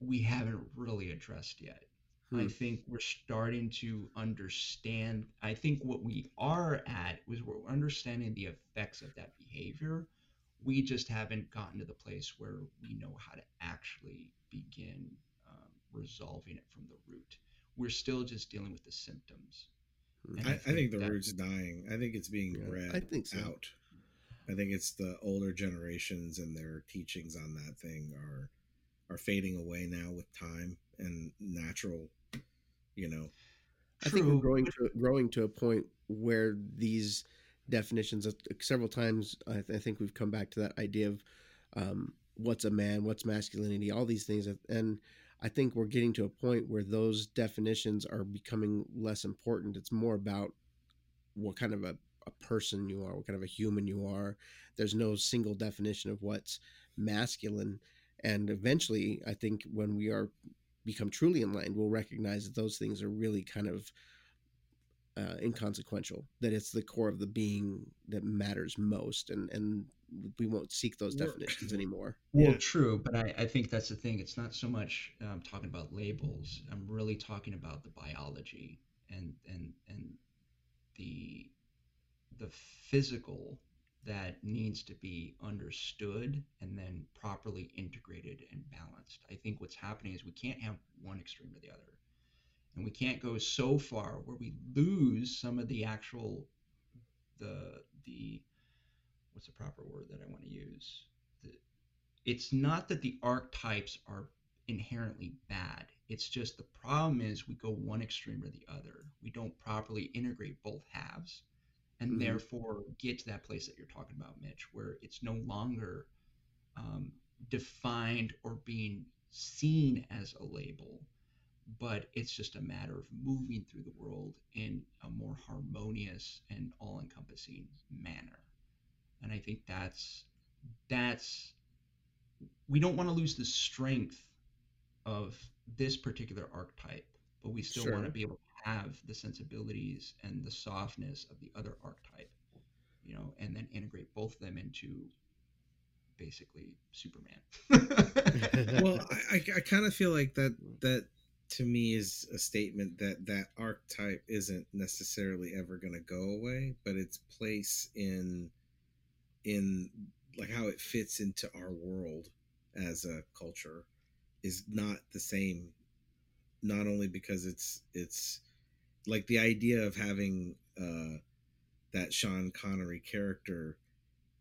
S1: we haven't really addressed yet. Hmm. I think we're starting to understand. I think what we are at is we're understanding the effects of that behavior. We just haven't gotten to the place where we know how to actually begin um, resolving it from the root. We're still just dealing with the symptoms.
S3: I, I, think, I think the root's dying. I think it's being yeah, bred I think so. out. I think it's the older generations and their teachings on that thing are are fading away now with time and natural, you know.
S2: I think we're growing to growing to a point where these definitions, several times, I, th- I think we've come back to that idea of um, what's a man, what's masculinity, all these things, and I think we're getting to a point where those definitions are becoming less important. It's more about what kind of a, a person you are, what kind of a human you are. There's no single definition of what's masculine. And eventually, I think when we are become truly enlightened, we'll recognize that those things are really kind of uh, inconsequential. That it's the core of the being that matters most, and and we won't seek those definitions anymore.
S1: Well, yeah. true, but I, I think that's the thing. It's not so much um, talking about labels. I'm really talking about the biology and and and the the physical that needs to be understood and then properly integrated and balanced. I think what's happening is we can't have one extreme or the other. And we can't go so far where we lose some of the actual the the what's the proper word that I want to use? The, it's not that the archetypes are inherently bad. It's just the problem is we go one extreme or the other. We don't properly integrate both halves and mm-hmm. therefore get to that place that you're talking about, Mitch, where it's no longer um, defined or being seen as a label, but it's just a matter of moving through the world in a more harmonious and all encompassing manner and I think that's that's we don't want to lose the strength of this particular archetype, but we still sure. want to be able to have the sensibilities and the softness of the other archetype, you know, and then integrate both of them into basically Superman.
S3: well, I, I kind of feel like that that to me is a statement that that archetype isn't necessarily ever going to go away, but its place in in like how it fits into our world as a culture is not the same not only because it's it's like the idea of having uh that Sean Connery character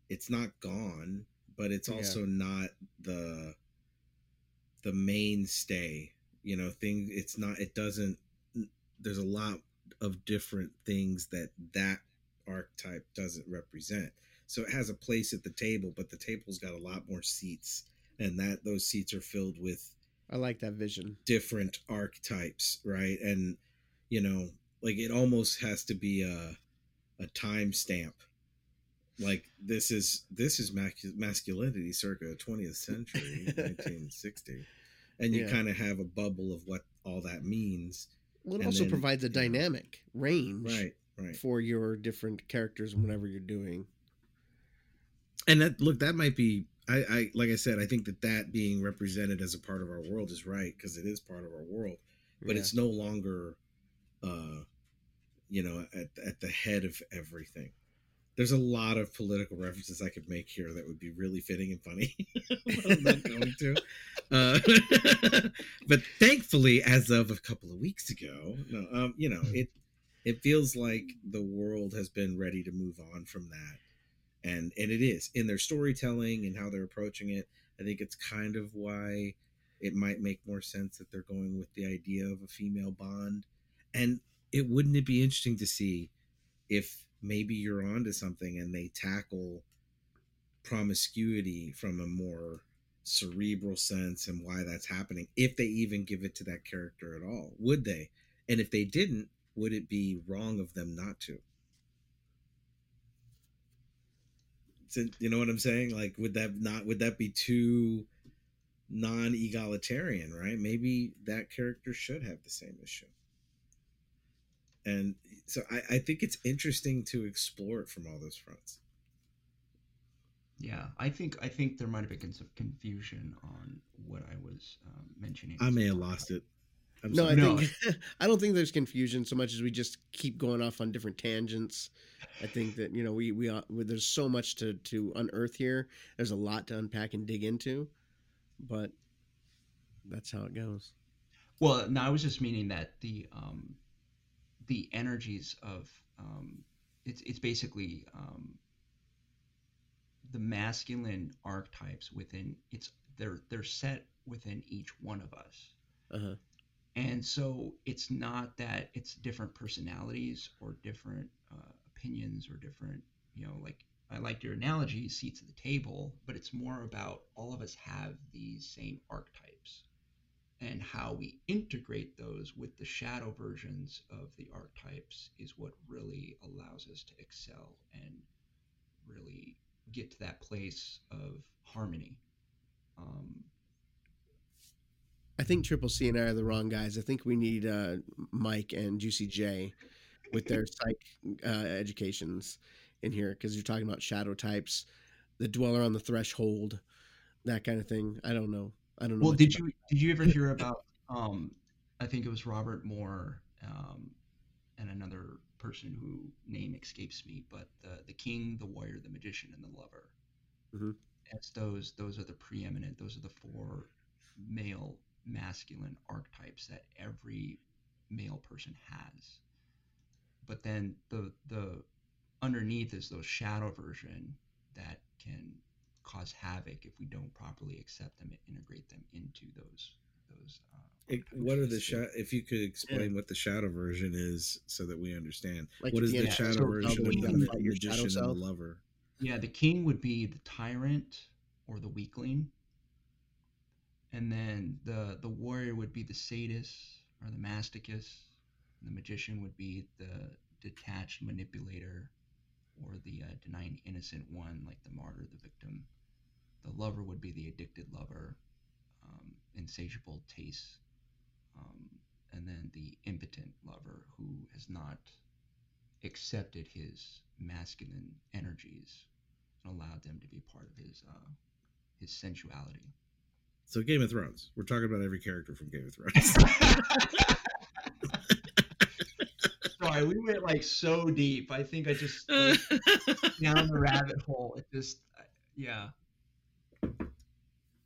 S3: it's not gone but it's also yeah. not the the mainstay you know thing it's not it doesn't there's a lot of different things that that archetype doesn't represent so it has a place at the table, but the table's got a lot more seats, and that those seats are filled with.
S2: I like that vision.
S3: Different archetypes, right? And you know, like it almost has to be a a time stamp. Like this is this is masculinity circa 20th century, 1960, and you yeah. kind of have a bubble of what all that means.
S2: Well, it also then, provides a dynamic know, range,
S3: right? Right.
S2: For your different characters, whenever you're doing
S3: and that look that might be I, I like I said I think that that being represented as a part of our world is right because it is part of our world, but yeah. it's no longer, uh, you know, at at the head of everything. There's a lot of political references I could make here that would be really fitting and funny. I'm not going to, uh, but thankfully, as of a couple of weeks ago, no, um, you know, it it feels like the world has been ready to move on from that. And and it is in their storytelling and how they're approaching it i think it's kind of why it might make more sense that they're going with the idea of a female bond. And it wouldn't it be interesting to see if maybe you're onto something and they tackle promiscuity from a more cerebral sense and why that's happening if they even give it to that character at all would they? And if they didn't would it be wrong of them not to? You know what i'm saying? Like would that not would that be too non-egalitarian right? Maybe that character should have the same issue and so I, I think it's interesting to explore it from all those fronts
S1: yeah, I think I think there might have been some confusion on what I was um, mentioning.
S3: I may have lost it.
S2: I'm no, sorry. I no. think I don't think there's confusion so much as we just keep going off on different tangents. I think that you know we we, uh, there's so much to to unearth here. There's a lot to unpack and dig into, but that's how it goes.
S1: Well, no, I was just meaning that the um, the energies of um, it's it's basically um, the masculine archetypes within it's they're they're set within each one of us. Uh-huh. And so it's not that it's different personalities or different uh, opinions or different, you know, like I like your analogy, seats at the table, but it's more about all of us have these same archetypes and how we integrate those with the shadow versions of the archetypes is what really allows us to excel and really get to that place of harmony. Um,
S2: I think Triple C and I are the wrong guys. I think we need uh, Mike and Juicy J with their psych uh, educations in here because you're talking about shadow types, the dweller on the threshold, that kind of thing. I don't know. I don't know.
S1: Well, did you did you ever hear about? Um, I think it was Robert Moore um, and another person who name escapes me, but the the king, the warrior, the magician, and the lover. Mm-hmm. As those those are the preeminent. Those are the four male masculine archetypes that every male person has. But then the the underneath is those shadow version that can cause havoc if we don't properly accept them and integrate them into those those uh,
S3: it, what are the shadow? If you could explain yeah. what the shadow version is, so that we understand. Like, what is yeah, the shadow so version of the magician and the lover?
S1: Yeah, the king would be the tyrant or the weakling, and then the the warrior would be the sadist or the masochist. The magician would be the detached manipulator or the uh, denying innocent one, like the martyr, the victim. The lover would be the addicted lover, um, insatiable taste um, and then the impotent lover who has not accepted his masculine energies and allowed them to be part of his uh, his sensuality.
S3: So Game of Thrones. We're talking about every character from Game of Thrones.
S1: Sorry, we went like so deep. I think I just like, down the rabbit hole. It just, yeah.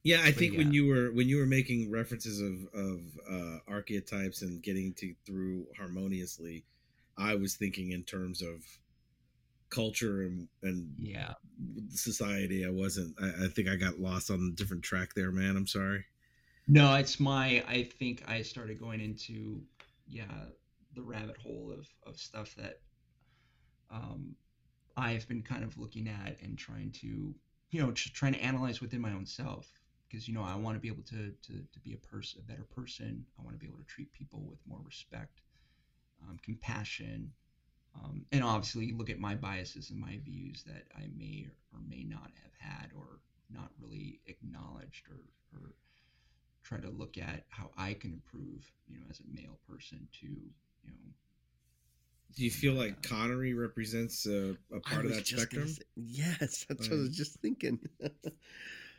S3: Yeah, I think yeah. when you were when you were making references of of uh, archetypes and getting to through harmoniously, I was thinking in terms of culture and and
S1: yeah
S3: society. I wasn't. I, I think I got lost on a different track there, man. I'm sorry.
S1: No, it's my. I think I started going into yeah the rabbit hole of of stuff that um I've been kind of looking at and trying to you know trying to analyze within my own self because you know I want to be able to, to to be a person, a better person. I want to be able to treat people with more respect, um, compassion, um, and obviously look at my biases and my views that I may or, or may not have had or not really acknowledged or, or try to look at how I can improve, you know, as a male person to, you know.
S3: Do you feel like Connery represents a, a part of that spectrum?
S2: Say, yes, that's what I was just thinking.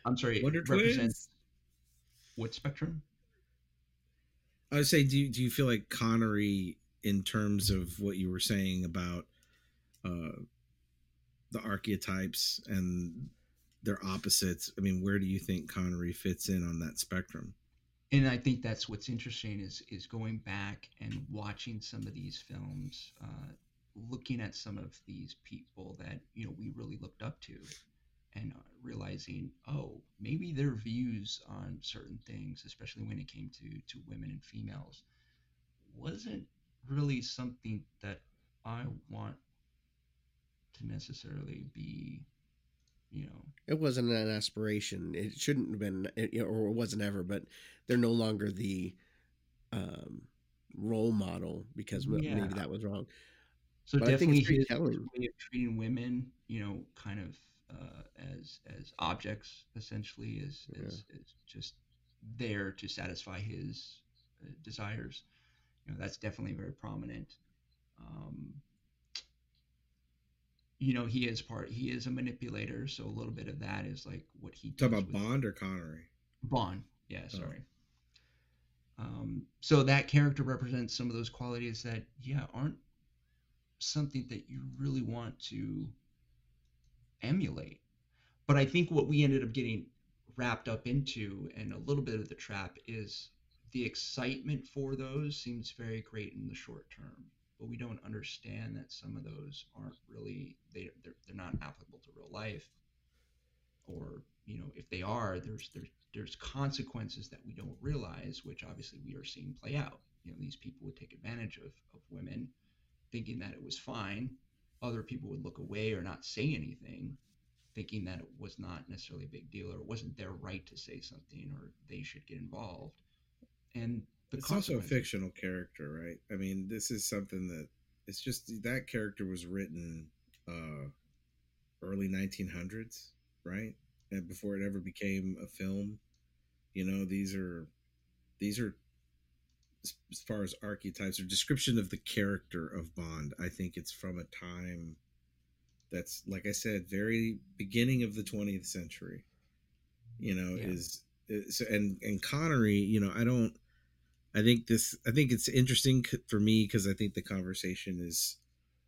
S1: I'm sorry. Wonder represents what spectrum?
S3: I would say, do you, do you feel like Connery, in terms of what you were saying about uh, the archetypes and their opposites? I mean, where do you think Connery fits in on that spectrum?
S1: And I think that's what's interesting is is going back and watching some of these films, uh, looking at some of these people that you know we really looked up to, and realizing, oh, maybe their views on certain things, especially when it came to to women and females, wasn't really something that I want to necessarily be, you know,
S2: it wasn't an aspiration. It shouldn't have been, or it wasn't ever. But they're no longer the um, role model because yeah. maybe that was wrong.
S1: So but definitely his way of treating women, you know, kind of uh, as as objects essentially is, yeah. is just there to satisfy his uh, desires. You know, that's definitely very prominent. Um, you know, he is part. He is a manipulator, so a little bit of that is like what he.
S3: Talk about Bond or Connery.
S1: Bond, yeah, oh. sorry. Oh. Um, so that character represents some of those qualities that, yeah, aren't something that you really want to emulate. But I think what we ended up getting wrapped up into and a little bit of the trap is the excitement for those seems very great in the short term but we don't understand that some of those aren't really they they're, they're not applicable to real life or you know if they are there's there's there's consequences that we don't realize which obviously we are seeing play out you know these people would take advantage of of women thinking that it was fine other people would look away or not say anything thinking that it was not necessarily a big deal or it wasn't their right to say something or they should get involved. And
S3: it's also a fictional character right? I mean this is something that it's just that character was written uh early 1900s right? And before it ever became a film you know these are these are as far as archetypes or description of the character of bond i think it's from a time that's like I said, very beginning of the 20th century. You know, yeah. is, is and and Connery. You know, I don't. I think this. I think it's interesting for me because I think the conversation is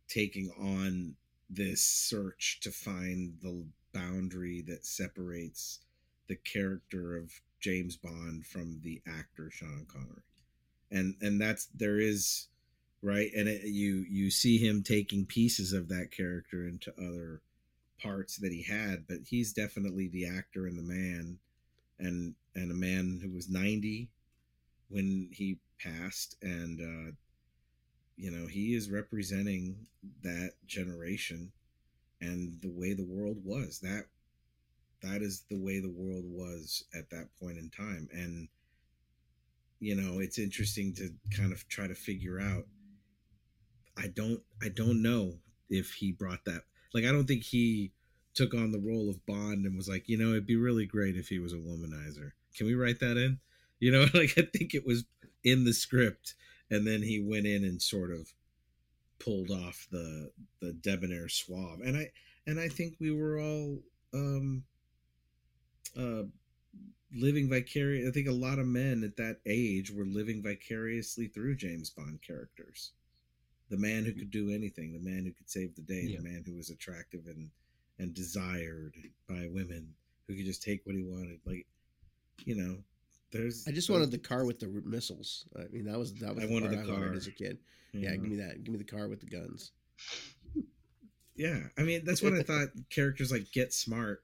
S3: taking on this search to find the boundary that separates the character of James Bond from the actor Sean Connery. And and that's there is right? And it, you you see him taking pieces of that character into other parts that he had but he's definitely the actor and the man. And and a man who was 90 when he passed and uh you know he is representing that generation and the way the world was. That that is the way the world was at that point in time. And you know it's interesting to kind of try to figure out I don't I don't know if he brought that. Like I don't think he took on the role of Bond and was like, you know, it'd be really great if he was a womanizer. Can we write that in? You know, like I think it was in the script, and then he went in and sort of pulled off the the debonair suave, and I and I think we were all um uh living vicariously. I think a lot of men at that age were living vicariously through James Bond characters the man who mm-hmm. could do anything, the man who could save the day, yeah. the man who was attractive and and desired by women, who could just take what he wanted. Like, you know, there's.
S2: I just wanted the car with the missiles. I mean, that was that was. I the wanted the car wanted as a kid. Yeah, give mm-hmm. me that. Give me the car with the guns.
S3: Yeah, I mean that's what I thought. Characters like Get Smart.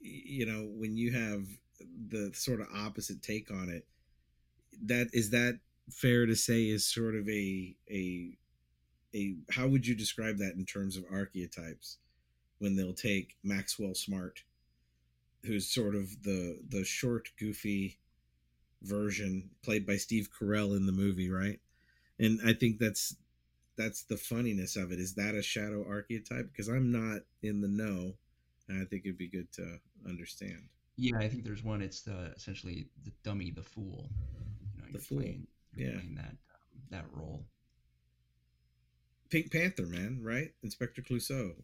S3: You know, when you have the sort of opposite take on it, that is that fair to say is sort of a a a how would you describe that in terms of archetypes when they'll take Maxwell Smart, who's sort of the the short, goofy version played by Steve Carell in the movie, right? And I think that's that's the funniness of it. Is that a shadow archetype? Because I'm not in the know, and I think it'd be good to understand.
S1: Yeah, I think there's one. It's the essentially the dummy, the fool.
S3: You know, the fool. Playing, yeah.
S1: playing that um, that role.
S3: Pink Panther, man, right? Inspector Clouseau.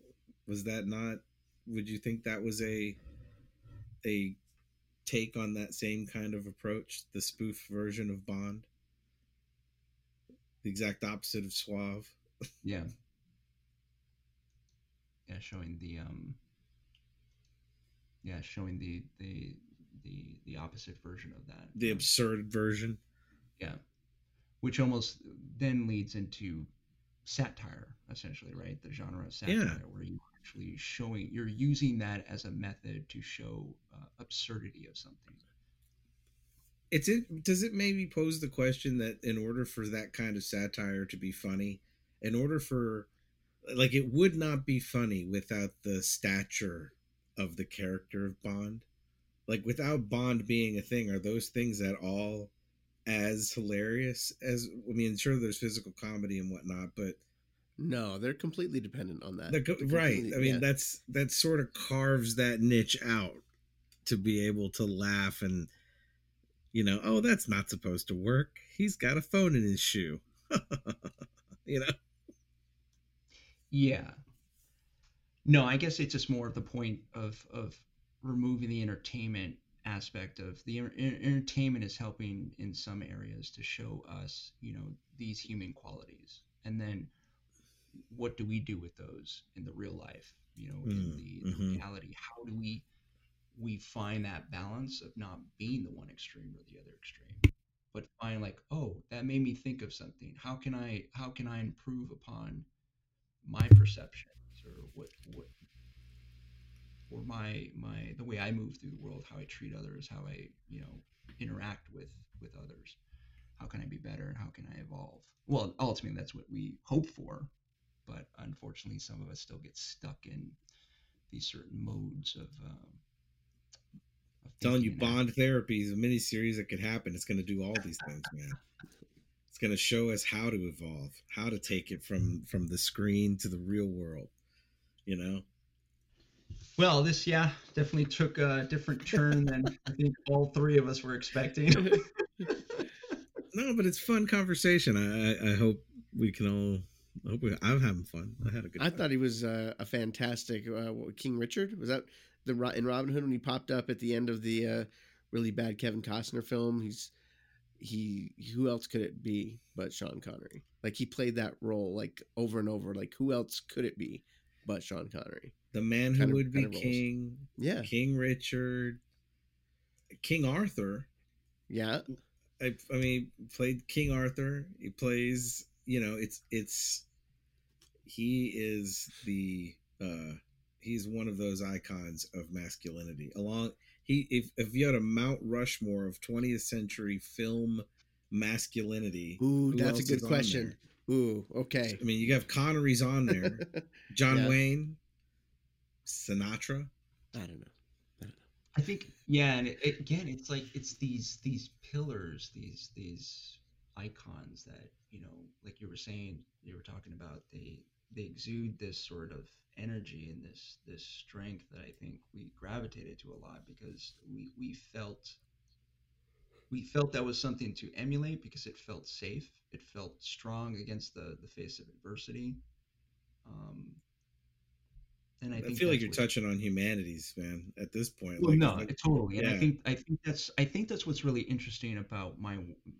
S3: Was that not? Would you think that was a a take on that same kind of approach, the spoof version of Bond? The exact opposite of Suave.
S1: Yeah. Yeah, showing the um. Yeah, showing the the the the opposite version of that.
S3: The absurd version.
S1: Yeah, which almost then leads into satire essentially right the genre of satire yeah. where you are actually showing you're using that as a method to show uh, absurdity of something
S3: it's it does it maybe pose the question that in order for that kind of satire to be funny in order for like it would not be funny without the stature of the character of Bond. Like without Bond being a thing, are those things at all as hilarious as I mean, sure there's physical comedy and whatnot, but
S2: no, they're completely dependent on that.
S3: Co- right. I mean, yeah. that's that sort of carves that niche out to be able to laugh and you know, oh, that's not supposed to work. He's got a phone in his shoe. you know.
S1: Yeah. No, I guess it's just more of the point of of removing the entertainment aspect of the entertainment is helping in some areas to show us, you know, these human qualities. And then what do we do with those in the real life, you know, mm, in the, mm-hmm. reality? How do we we find that balance of not being the one extreme or the other extreme, but find like, oh, that made me think of something. How can I how can I improve upon my perceptions or what what or my my the way I move through the world, how I treat others, how I you know interact with with others. How can I be better? And how can I evolve? Well, ultimately, that's what we hope for, but unfortunately, some of us still get stuck in these certain modes of. Um,
S3: of telling you, Bond therapy is a mini series that could happen. It's going to do all these things, man. It's going to show us how to evolve, how to take it from from the screen to the real world. You know,
S1: well, this yeah definitely took a different turn than I think all three of us were expecting.
S3: no, but it's fun conversation. I I hope we can all. I hope we, I'm having fun. I had a good.
S2: I thought he was uh, a fantastic uh, King Richard. Was that the in Robin Hood when he popped up at the end of the uh, really bad Kevin Costner film? He's he. Who else could it be but Sean Connery? Like he played that role like over and over. Like who else could it be but Sean Connery?
S3: the man who would be king,
S2: yeah,
S3: King Richard, King Arthur.
S2: Yeah,
S3: I, I mean, played King Arthur. He plays, you know, it's it's he is the uh he's one of those icons of masculinity. Along he if if you had a Mount Rushmore of 20th century film masculinity,
S2: ooh, that's a good question. Ooh, okay.
S3: I mean, you have Connery's on there, John yeah. Wayne, Sinatra.
S2: I don't know. I don't know.
S1: I think yeah, and it, it, again, it's like it's these these pillars, these these icons that you know, like you were saying, you were talking about they they exude this sort of energy and this this strength that I think we gravitated to a lot because we we felt we felt that was something to emulate because it felt safe, it felt strong against the the face of adversity. Um,
S3: and I, I feel like you're touching on humanities, man. At this point,
S1: well, like, no, like, totally. Yeah. And I think I think that's I think that's what's really interesting about my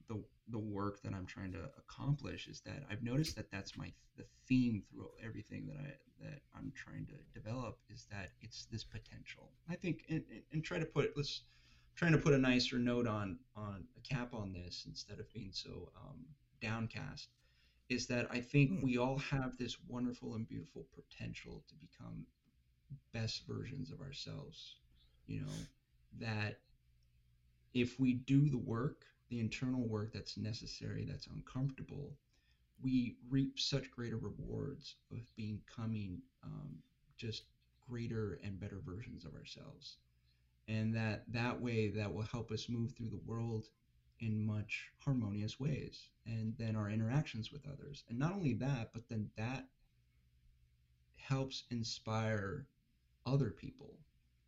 S1: the the work that I'm trying to accomplish is that I've noticed that that's my the theme through everything that I that I'm trying to develop is that it's this potential. I think and, and try to put let's trying to put a nicer note on on a cap on this instead of being so um, downcast is that I think hmm. we all have this wonderful and beautiful potential to become best versions of ourselves. You know, that if we do the work, the internal work that's necessary, that's uncomfortable, we reap such greater rewards of becoming um, just greater and better versions of ourselves. And that that way that will help us move through the world in much harmonious ways and then our interactions with others. And not only that but then that helps inspire other people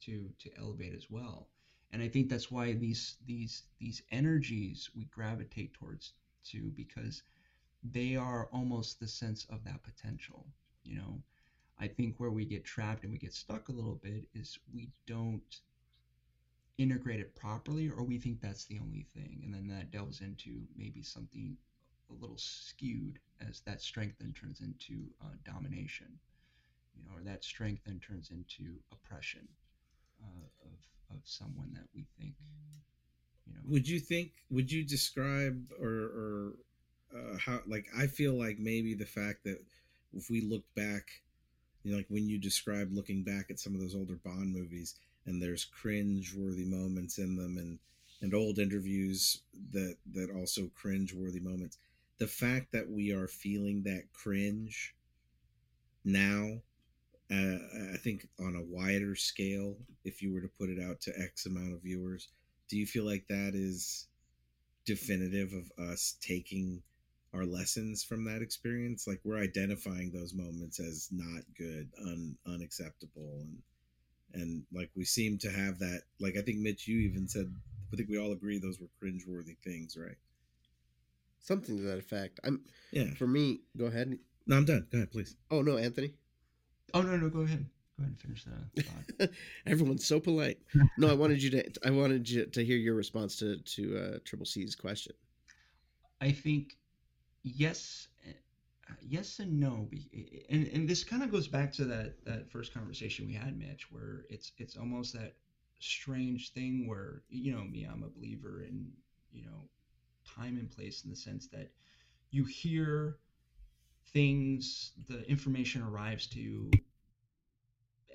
S1: to to elevate as well. And i think that's why these these these energies we gravitate towards to because they are almost the sense of that potential you know. I think where we get trapped and we get stuck a little bit is we don't integrate it properly or we think that's the only thing and then that delves into maybe something a little skewed as that strength then turns into uh, domination you know or that strength then turns into oppression uh, of, of someone that we think
S3: you know. Would you think would you describe or, or uh, how like i feel like maybe the fact that if we look back you know like when you describe looking back at some of those older bond movies and there's cringe worthy moments in them and and old interviews that that also cringe worthy moments the fact that we are feeling that cringe now uh, I think on a wider scale, if you were to put it out to X amount of viewers, do you feel like that is definitive of us taking our lessons from that experience? Like we're identifying those moments as not good, un, unacceptable, and and like we seem to have that. Like I think Mitch, you even said, I think we all agree those were cringeworthy things, right?
S2: Something to that effect. I'm
S3: yeah.
S2: For me, go ahead.
S3: No, I'm done. Go ahead, please.
S2: Oh no, Anthony.
S1: Oh no, no, go ahead. Go ahead and finish the thought.
S2: Everyone's so polite. No, I wanted you to. I wanted you to hear your response to to uh, Triple C's question.
S1: I think yes, yes and no, and and this kind of goes back to that that first conversation we had, Mitch, where it's it's almost that strange thing where you know me, I'm a believer in you know time and place in the sense that you hear things, the information arrives to you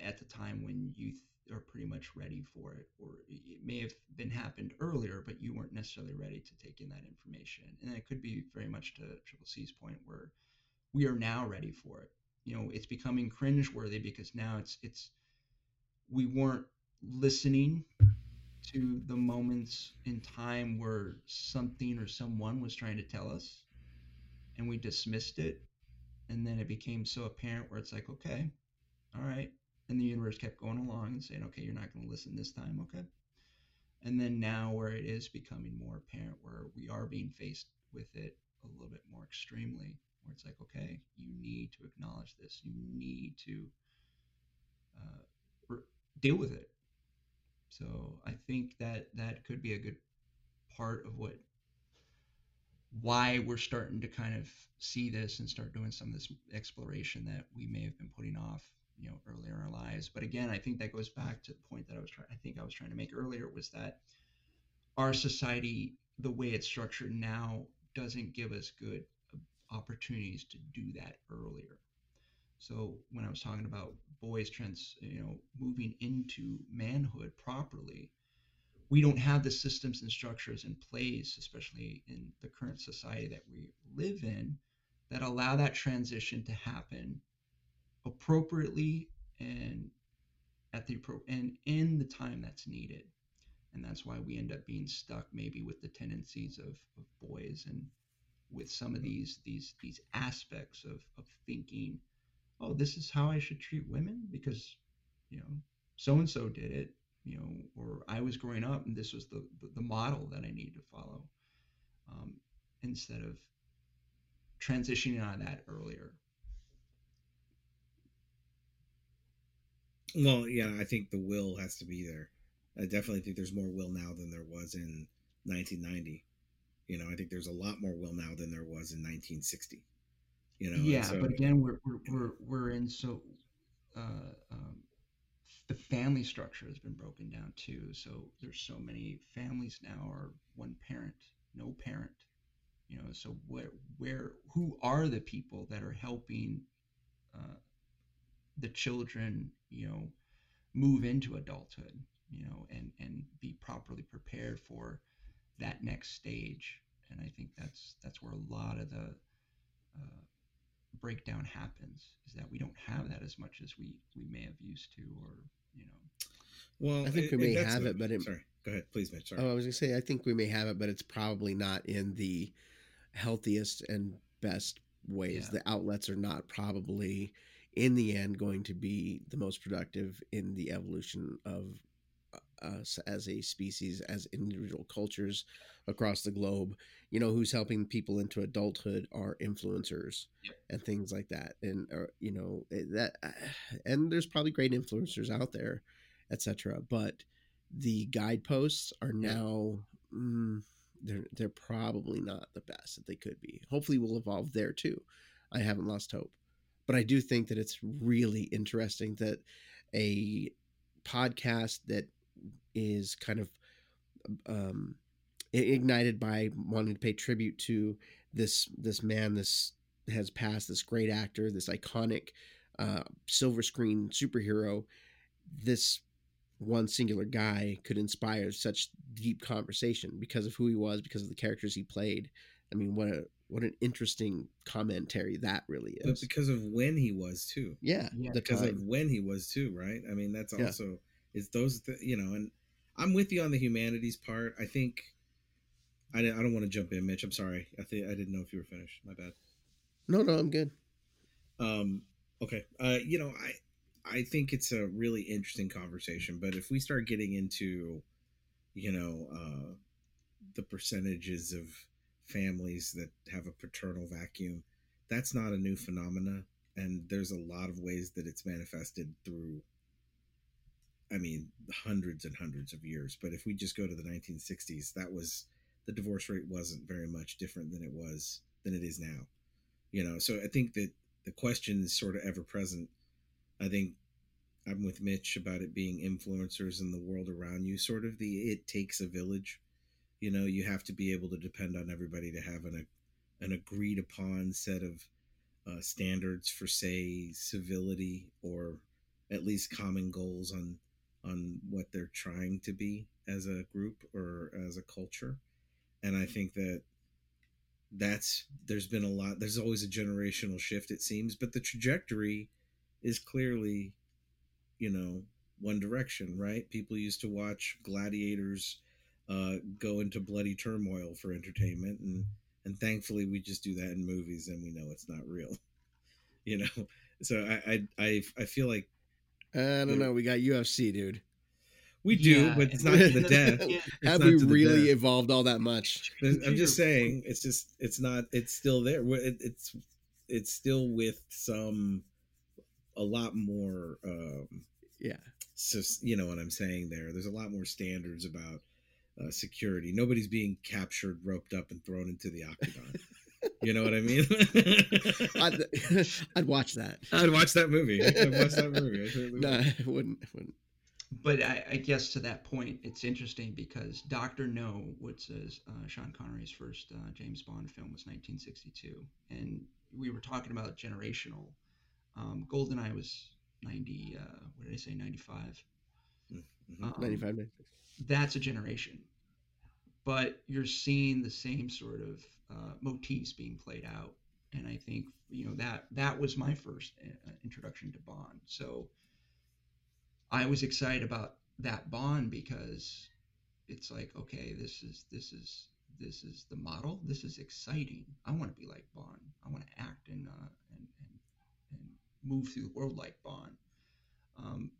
S1: at the time when you th- are pretty much ready for it, or it may have been happened earlier, but you weren't necessarily ready to take in that information. And it could be very much to Triple C's point where we are now ready for it. You know, it's becoming cringeworthy because now it's it's we weren't listening to the moments in time where something or someone was trying to tell us and we dismissed it and then it became so apparent where it's like okay all right and the universe kept going along and saying okay you're not going to listen this time okay and then now where it is becoming more apparent where we are being faced with it a little bit more extremely where it's like okay you need to acknowledge this. You need to uh, deal with it. So i think that that could be a good part of what why we're starting to kind of see this and start doing some of this exploration that we may have been putting off you know earlier in our lives. But again i think that goes back to the point that i was trying i think i was trying to make earlier was that our society the way it's structured now doesn't give us good opportunities to do that earlier so when i was talking about boys trends you know moving into manhood properly we don't have the systems and structures in place, especially in the current society that we live in, that allow that transition to happen appropriately and at the and in the time that's needed. And that's why we end up being stuck maybe with the tendencies of, of boys and with some of these these these aspects of, of thinking, oh, this is how I should treat women because you know so and so did it you know, or I was growing up and this was the, the, the model that I needed to follow um, instead of transitioning on that earlier.
S3: Well, yeah, I think the will has to be there. I definitely think there's more will now than there was in 1990. You know, I think there's a lot more will now than there was in 1960. You know,
S1: yeah, so, but again, we're we're we're, we're in so uh, um, the family structure has been broken down too. So there's so many families now are one parent, no parent. You know, so where where who are the people that are helping uh, the children, you know, move into adulthood, you know, and and be properly prepared for that next stage. And I think that's that's where a lot of the uh, breakdown happens is that we don't have that as much as we we may have used to or you know
S2: well i think we may have it but it,
S3: sorry go ahead please Mitch. sorry
S2: oh i was gonna say i think we may have it but it's probably not in the healthiest and best ways yeah. the outlets are not probably in the end going to be the most productive in the evolution of us as a species, as individual cultures across the globe. You know, who's helping people into adulthood are influencers and things like that. And or, you know eh, that, and there's probably great influencers out there, etc. But the guideposts are now. Mm, they're they're probably not the best that they could be. Hopefully, we'll evolve there too. I haven't lost hope, but I do think that it's really interesting that a podcast that is kind of um, ignited by wanting to pay tribute to this this man this has passed this great actor this iconic uh, silver screen superhero this one singular guy could inspire such deep conversation because of who he was because of the characters he played i mean what a what an interesting commentary that really is.
S3: But because of when he was too.
S2: Yeah,
S1: Yeah,
S2: the
S3: because of when he was too, right? I mean, that's
S2: Yeah.
S3: also it's those th- you know, and I'm with you on the humanities part. I think I, I don't want to jump in, Mitch. I'm sorry. I think I didn't know if you were finished. My bad.
S2: No, no, I'm good.
S3: Um, okay. Uh, you know, I I think it's a really interesting conversation, but if we start getting into, you know, uh, the percentages of families that have a paternal vacuum, that's not a new phenomena, and there's a lot of ways that it's manifested through. I mean, hundreds and hundreds of years. But if we just go to the 1960s, that was the divorce rate wasn't very much different than it was than it is now you know so i think that the question is sort of ever present i think i'm with mitch about it being influencers in the world around you sort of the it takes a village you know you have to be able to depend on everybody to have an an agreed upon set of uh, standards for say civility or at least common goals on on what they're trying to be as a group or as a culture. And i think that that's there's been a lot there's always a generational shift it seems but the trajectory is clearly you know one direction right? People used to watch gladiators uh, go into bloody turmoil for entertainment and and thankfully we just do that in movies and we know it's not real you know? So i i i, I feel like
S2: I don't know. We got UFC, dude.
S3: we do
S1: Yeah,
S3: but it's not to the
S1: the-
S3: death It's
S2: Have we really
S3: death.
S2: evolved all that much?
S3: I'm just saying, it's just it's not it's still there. It's it's still with some a lot more. um
S2: Yeah.
S3: so you know what I'm saying there. There's a lot more standards about uh, security. Nobody's being captured, roped up, and thrown into the octagon. You know what I mean?
S2: I'd, I'd watch that.
S3: I'd watch that movie. I'd watch that movie. I
S2: no,
S3: would.
S2: I wouldn't. I wouldn't.
S1: But I, I guess to that point, it's interesting because Doctor No, which is uh, Sean Connery's first uh, James Bond film, was 1962, and we were talking about generational. Um, Goldeneye was 90. Uh, what did I say? 95.
S3: Mhm.
S1: Um,
S2: 95 96.
S1: that's a generation. But you're seeing the same sort of uh, motifs being played out, and I think you know that that was my first uh, introduction to Bond. So I was excited about that Bond because it's like, okay, this is this is this is the model. This is exciting. I want to be like Bond. I want to act and uh, and, and and move through the world like Bond. Um,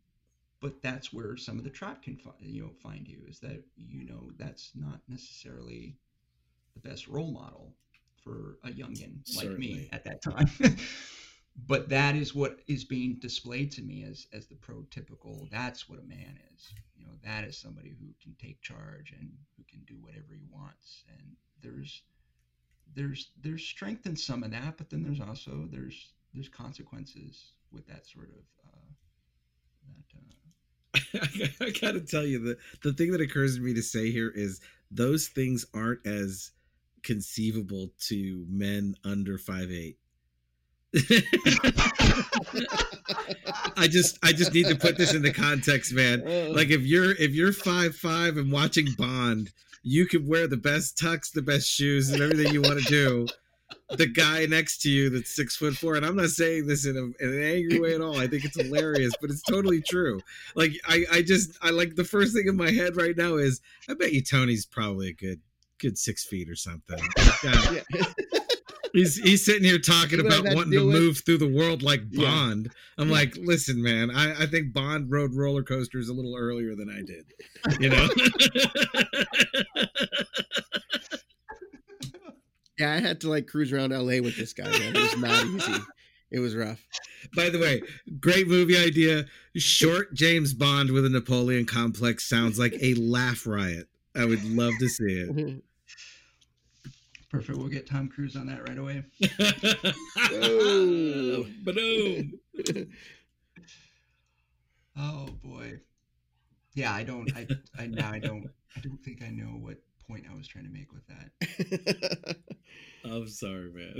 S1: but that's where some of the trap can find you know find you is that you know that's not necessarily the best role model for a youngin like me at that time. But that is what is being displayed to me as as the prototypical that's what a man is. You know that is somebody who can take charge and who can do whatever he wants. And there's there's there's strength in some of that but then there's also there's there's consequences with that sort of uh, that uh,
S3: I gotta tell you the the thing that occurs to me to say here is those things aren't as conceivable to men under five eight. I just I just need to put this into context, man.
S2: Uh,
S3: Like if you're if you're five five and watching Bond, you could wear the best tux, the best shoes, and everything you want to do. The guy next to you that's six foot four, and I'm not saying this in, a, in an angry way at all. I think it's hilarious, but it's totally true. Like I, I just I like the first thing in my head right now is I bet you Tony's probably a good good six feet or something. Yeah.
S2: yeah.
S3: He's he's sitting here talking
S2: You know
S3: about
S2: I've to
S3: wanting to move through the world like
S2: Yeah.
S3: Bond. I'm
S2: Yeah.
S3: like, listen, man, I, I think Bond rode roller coasters a little earlier than I did. You know?
S2: yeah, I had to like cruise around LA with this guy, man. It was not easy. It was rough.
S3: By the way, great movie idea. Short James Bond with a Napoleon complex sounds like a laugh riot. I would love to see it. Mm-hmm.
S1: Perfect. We'll get Tom Cruise on that right away.
S2: Oh.
S3: Ba-doom.
S1: Oh boy. Yeah, I don't. I, I now I don't. I don't think I know what point I was trying to make with that.
S3: I'm sorry, man.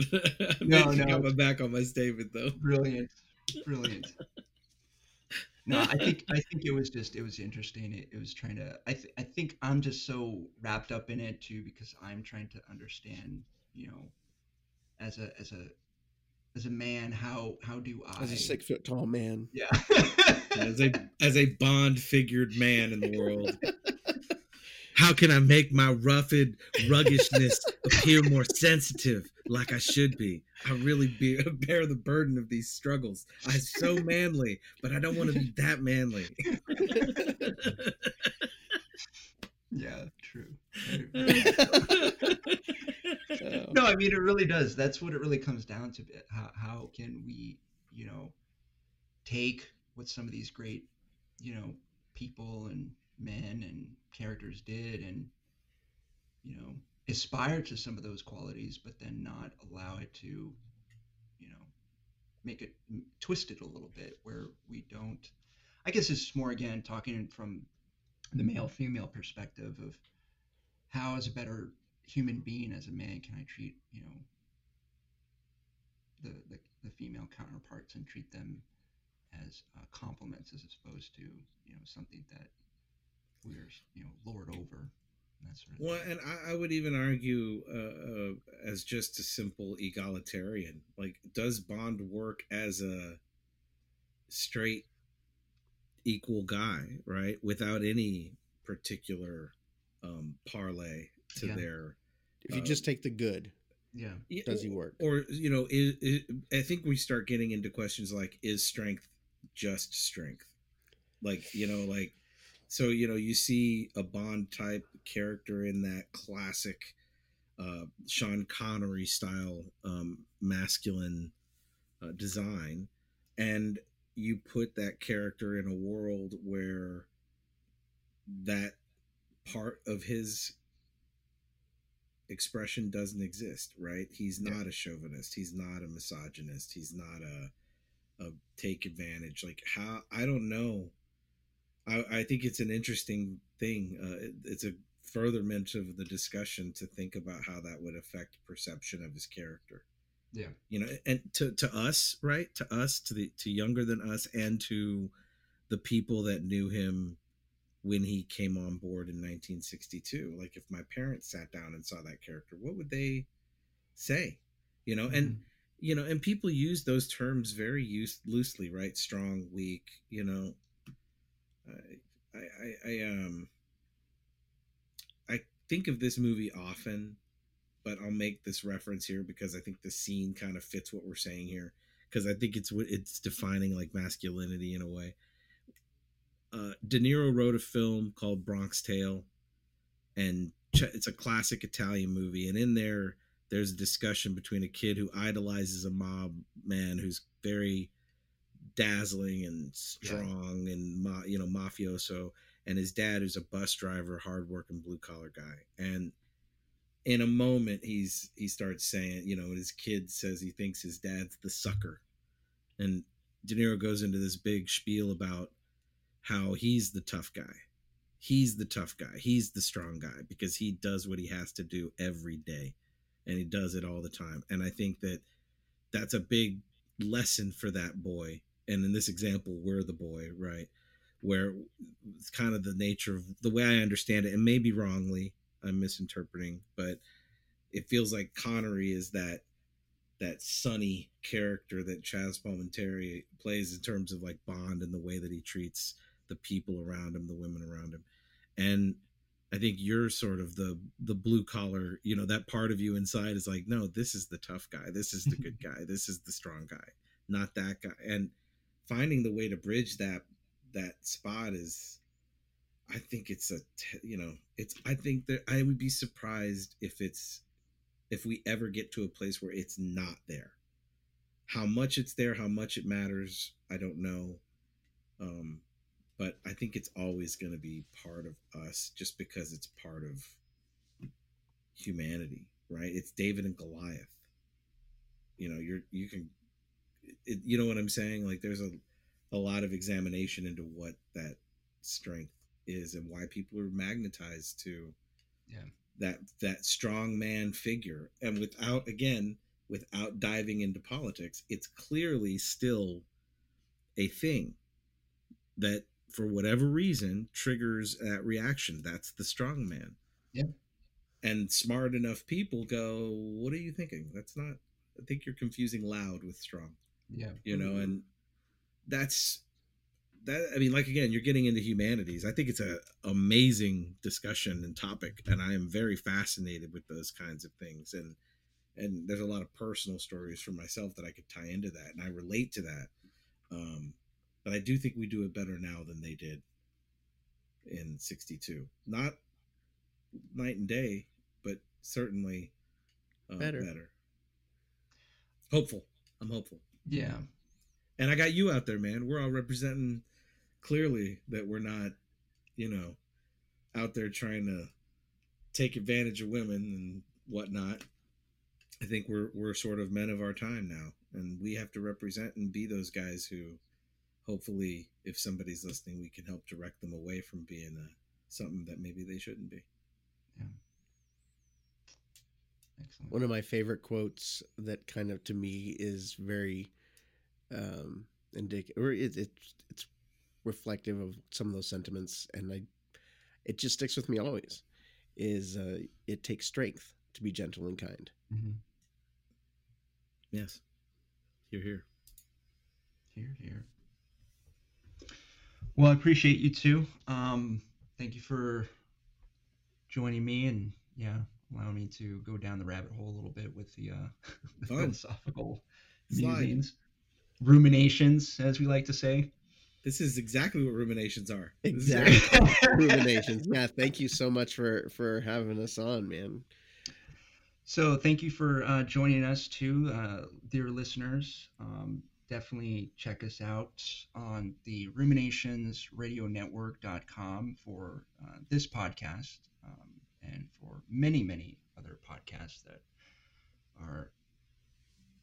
S1: No, no.
S3: got my back on my statement though.
S1: Brilliant, brilliant. No, I think I think it was just it was interesting. It, it was trying to. I th- I think I'm just so wrapped up in it too because I'm trying to understand. You know, as a as a as a man, how how do I
S2: as a six foot tall man?
S1: Yeah.
S3: as a as a bond figured man in the world. How can I make my roughed ruggishness appear more sensitive, like I should be? I really be, bear the burden of these struggles. I'm so manly, but I don't want to be that manly.
S1: yeah, true. no, I mean it really does. That's what it really comes down to. Eh, how how can we, you know, take what some of these great, you know, people and men and characters did and you know aspire to some of those qualities but then not allow it to you know make it twist it a little bit where we don't i guess it's more again talking from the male female perspective of how as a better human being as a man can i treat you know the the, the female counterparts and treat them as uh, complements as opposed to you know something that we're you know lord over. That sort of
S3: well, thing. and I, I, would even argue uh, uh, as just a simple egalitarian. Like, does Bond work as a straight, equal guy, right, without any particular um, parlay to yeah. their?
S2: If you uh, just take the good,
S1: yeah,
S2: does he work?
S3: Or you know, is, is, I think we start getting into questions like, is strength just strength? Like, you know, like so you know you see a bond type character in that classic uh, sean connery style um, masculine uh, design and you put that character in a world where that part of his expression doesn't exist right? He's not yeah. a chauvinist. He's not a misogynist. He's not a, a take advantage. Like how i don't know I, I think it's an interesting thing. Uh, it, it's a furtherment of the discussion to think about how that would affect perception of his character.
S1: Yeah,
S3: you know, and to to us, right? To us, to the to younger than us, and to the people that knew him when he came on board in 1962. Like, if my parents sat down and saw that character, what would they say? You know, mm-hmm. and you know, and people use those terms very use, loosely, right? Strong, weak, you know, I, I, I um I think of this movie often, but I'll make this reference here because I think the scene kind of fits what we're saying here because I think it's what it's defining like masculinity in a way. Uh, De Niro wrote a film called Bronx Tale, and it's a classic Italian movie. And in there, there's a discussion between a kid who idolizes a mob man who's very dazzling and strong yeah. and ma- you know mafioso and his dad is a bus driver hardworking blue collar guy. And in a moment he's he starts saying you know his kid says he thinks his dad's the sucker. And De Niro goes into this big spiel about how he's the tough guy. He's the tough guy. He's the strong guy because he does what he has to do every day and he does it all the time. And i think that that's a big lesson for that boy and in this example we're the boy right? Where it's kind of the nature of the way i understand it and maybe wrongly i'm misinterpreting but it feels like connery is that that Sonny character that chaz palminteri plays in terms of like bond and the way that he treats the people around him the women around him. And i think you're sort of the the blue collar you know that part of you inside is like no this is the tough guy. This is the good guy. This is the strong guy not that guy. And finding the way to bridge that that spot is i think it's a you know it's i think that i would be surprised if it's if we ever get to a place where it's not there. How much it's there how much it matters i don't know. Um but i think it's always going to be part of us just because it's part of humanity right? It's david and goliath. You know you're you can it, you know what I'm saying? Like there's a a lot of examination into what that strength is and why people are magnetized to
S1: yeah.
S3: that that strong man figure. And without again without diving into politics it's clearly still a thing that for whatever reason triggers that reaction. That's the strong man.
S1: Yeah.
S3: And smart enough people go what are you thinking? That's not I think you're confusing loud with strong.
S1: Yeah.
S3: You know, and that's that I mean, like again, you're getting into humanities. I think it's a amazing discussion and topic, and I am very fascinated with those kinds of things. And and there's a lot of personal stories for myself that I could tie into that, and I relate to that. Um, but I do think we do it better now than they did in '62. Not night and day, but certainly uh,
S2: Better.
S3: better. Hopeful. I'm hopeful.
S1: Yeah.
S3: And I got you out there, man. We're all representing clearly that we're not, you know, out there trying to take advantage of women and whatnot. I think we're we're sort of men of our time now, and we have to represent and be those guys who, hopefully, if somebody's listening, we can help direct them away from being a, something that maybe they shouldn't be.
S1: Excellent.
S2: One of my favorite quotes that kind of to me is very um indicative or it, it it's reflective of some of those sentiments and I it just sticks with me always is uh it takes strength to be gentle and kind.
S1: Mhm.
S3: Yes, you're here.
S1: Here, here. Well, I appreciate you too. Um, thank you for joining me and yeah, allowing me to go down the rabbit hole a little bit with the, uh, the philosophical musings, ruminations, as we like to say.
S3: This is exactly what ruminations are.
S2: Exactly. Ruminations. Yeah, thank you so much for for having us on, man.
S1: So thank you for uh, joining us too, uh, dear listeners. Um, definitely check us out on the ruminationsradionetwork.com for uh, this podcast um, and for many, many other podcasts that are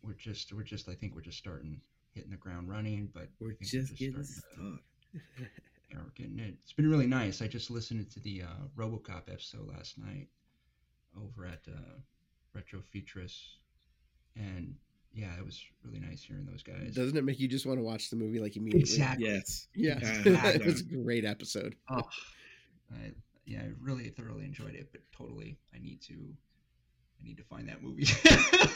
S1: we're just we're just I think we're just starting hitting the ground running, but I
S3: We're
S1: think
S3: just getting started.
S1: yeah, we're getting it. It's been really nice. I just listened to the uh, RoboCop episode last night over at uh, Retro Futurist, and yeah, it was really nice hearing those guys.
S2: Doesn't it make you just want to watch the movie like immediately?
S1: Exactly.
S3: Yes.
S2: Yeah.
S3: Yeah.
S2: it was a great episode.
S1: Oh, I, yeah, I really thoroughly enjoyed it, but totally, I need to, I need to find that movie.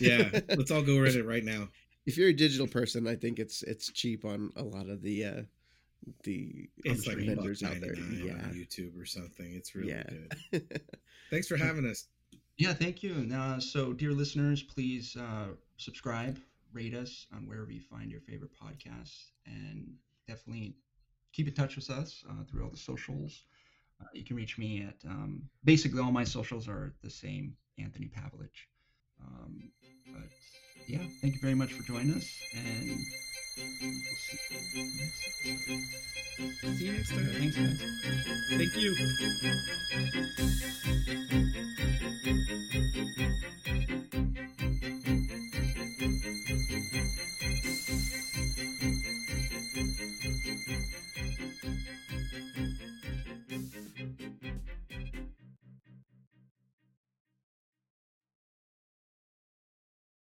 S3: Yeah. Let's all go rent it right now.
S2: If you're a digital person, I think it's it's cheap on a lot of the uh the
S3: It's like
S2: other
S3: a buck
S2: vendors out there. Yeah.
S3: on YouTube or something. It's really
S2: Yeah.
S3: good. Thanks for having us.
S1: Yeah, thank you. And, uh, so, dear listeners, please uh, subscribe, rate us on wherever you find your favorite podcasts, and definitely keep in touch with us uh, through all the socials. Uh, you can reach me at um, basically all my socials are the same, Anthony Pavlich. Um, but yeah, thank you very much for joining us, and we'll see you next time.
S3: See you next time.
S1: Thanks, guys.
S3: Thank you.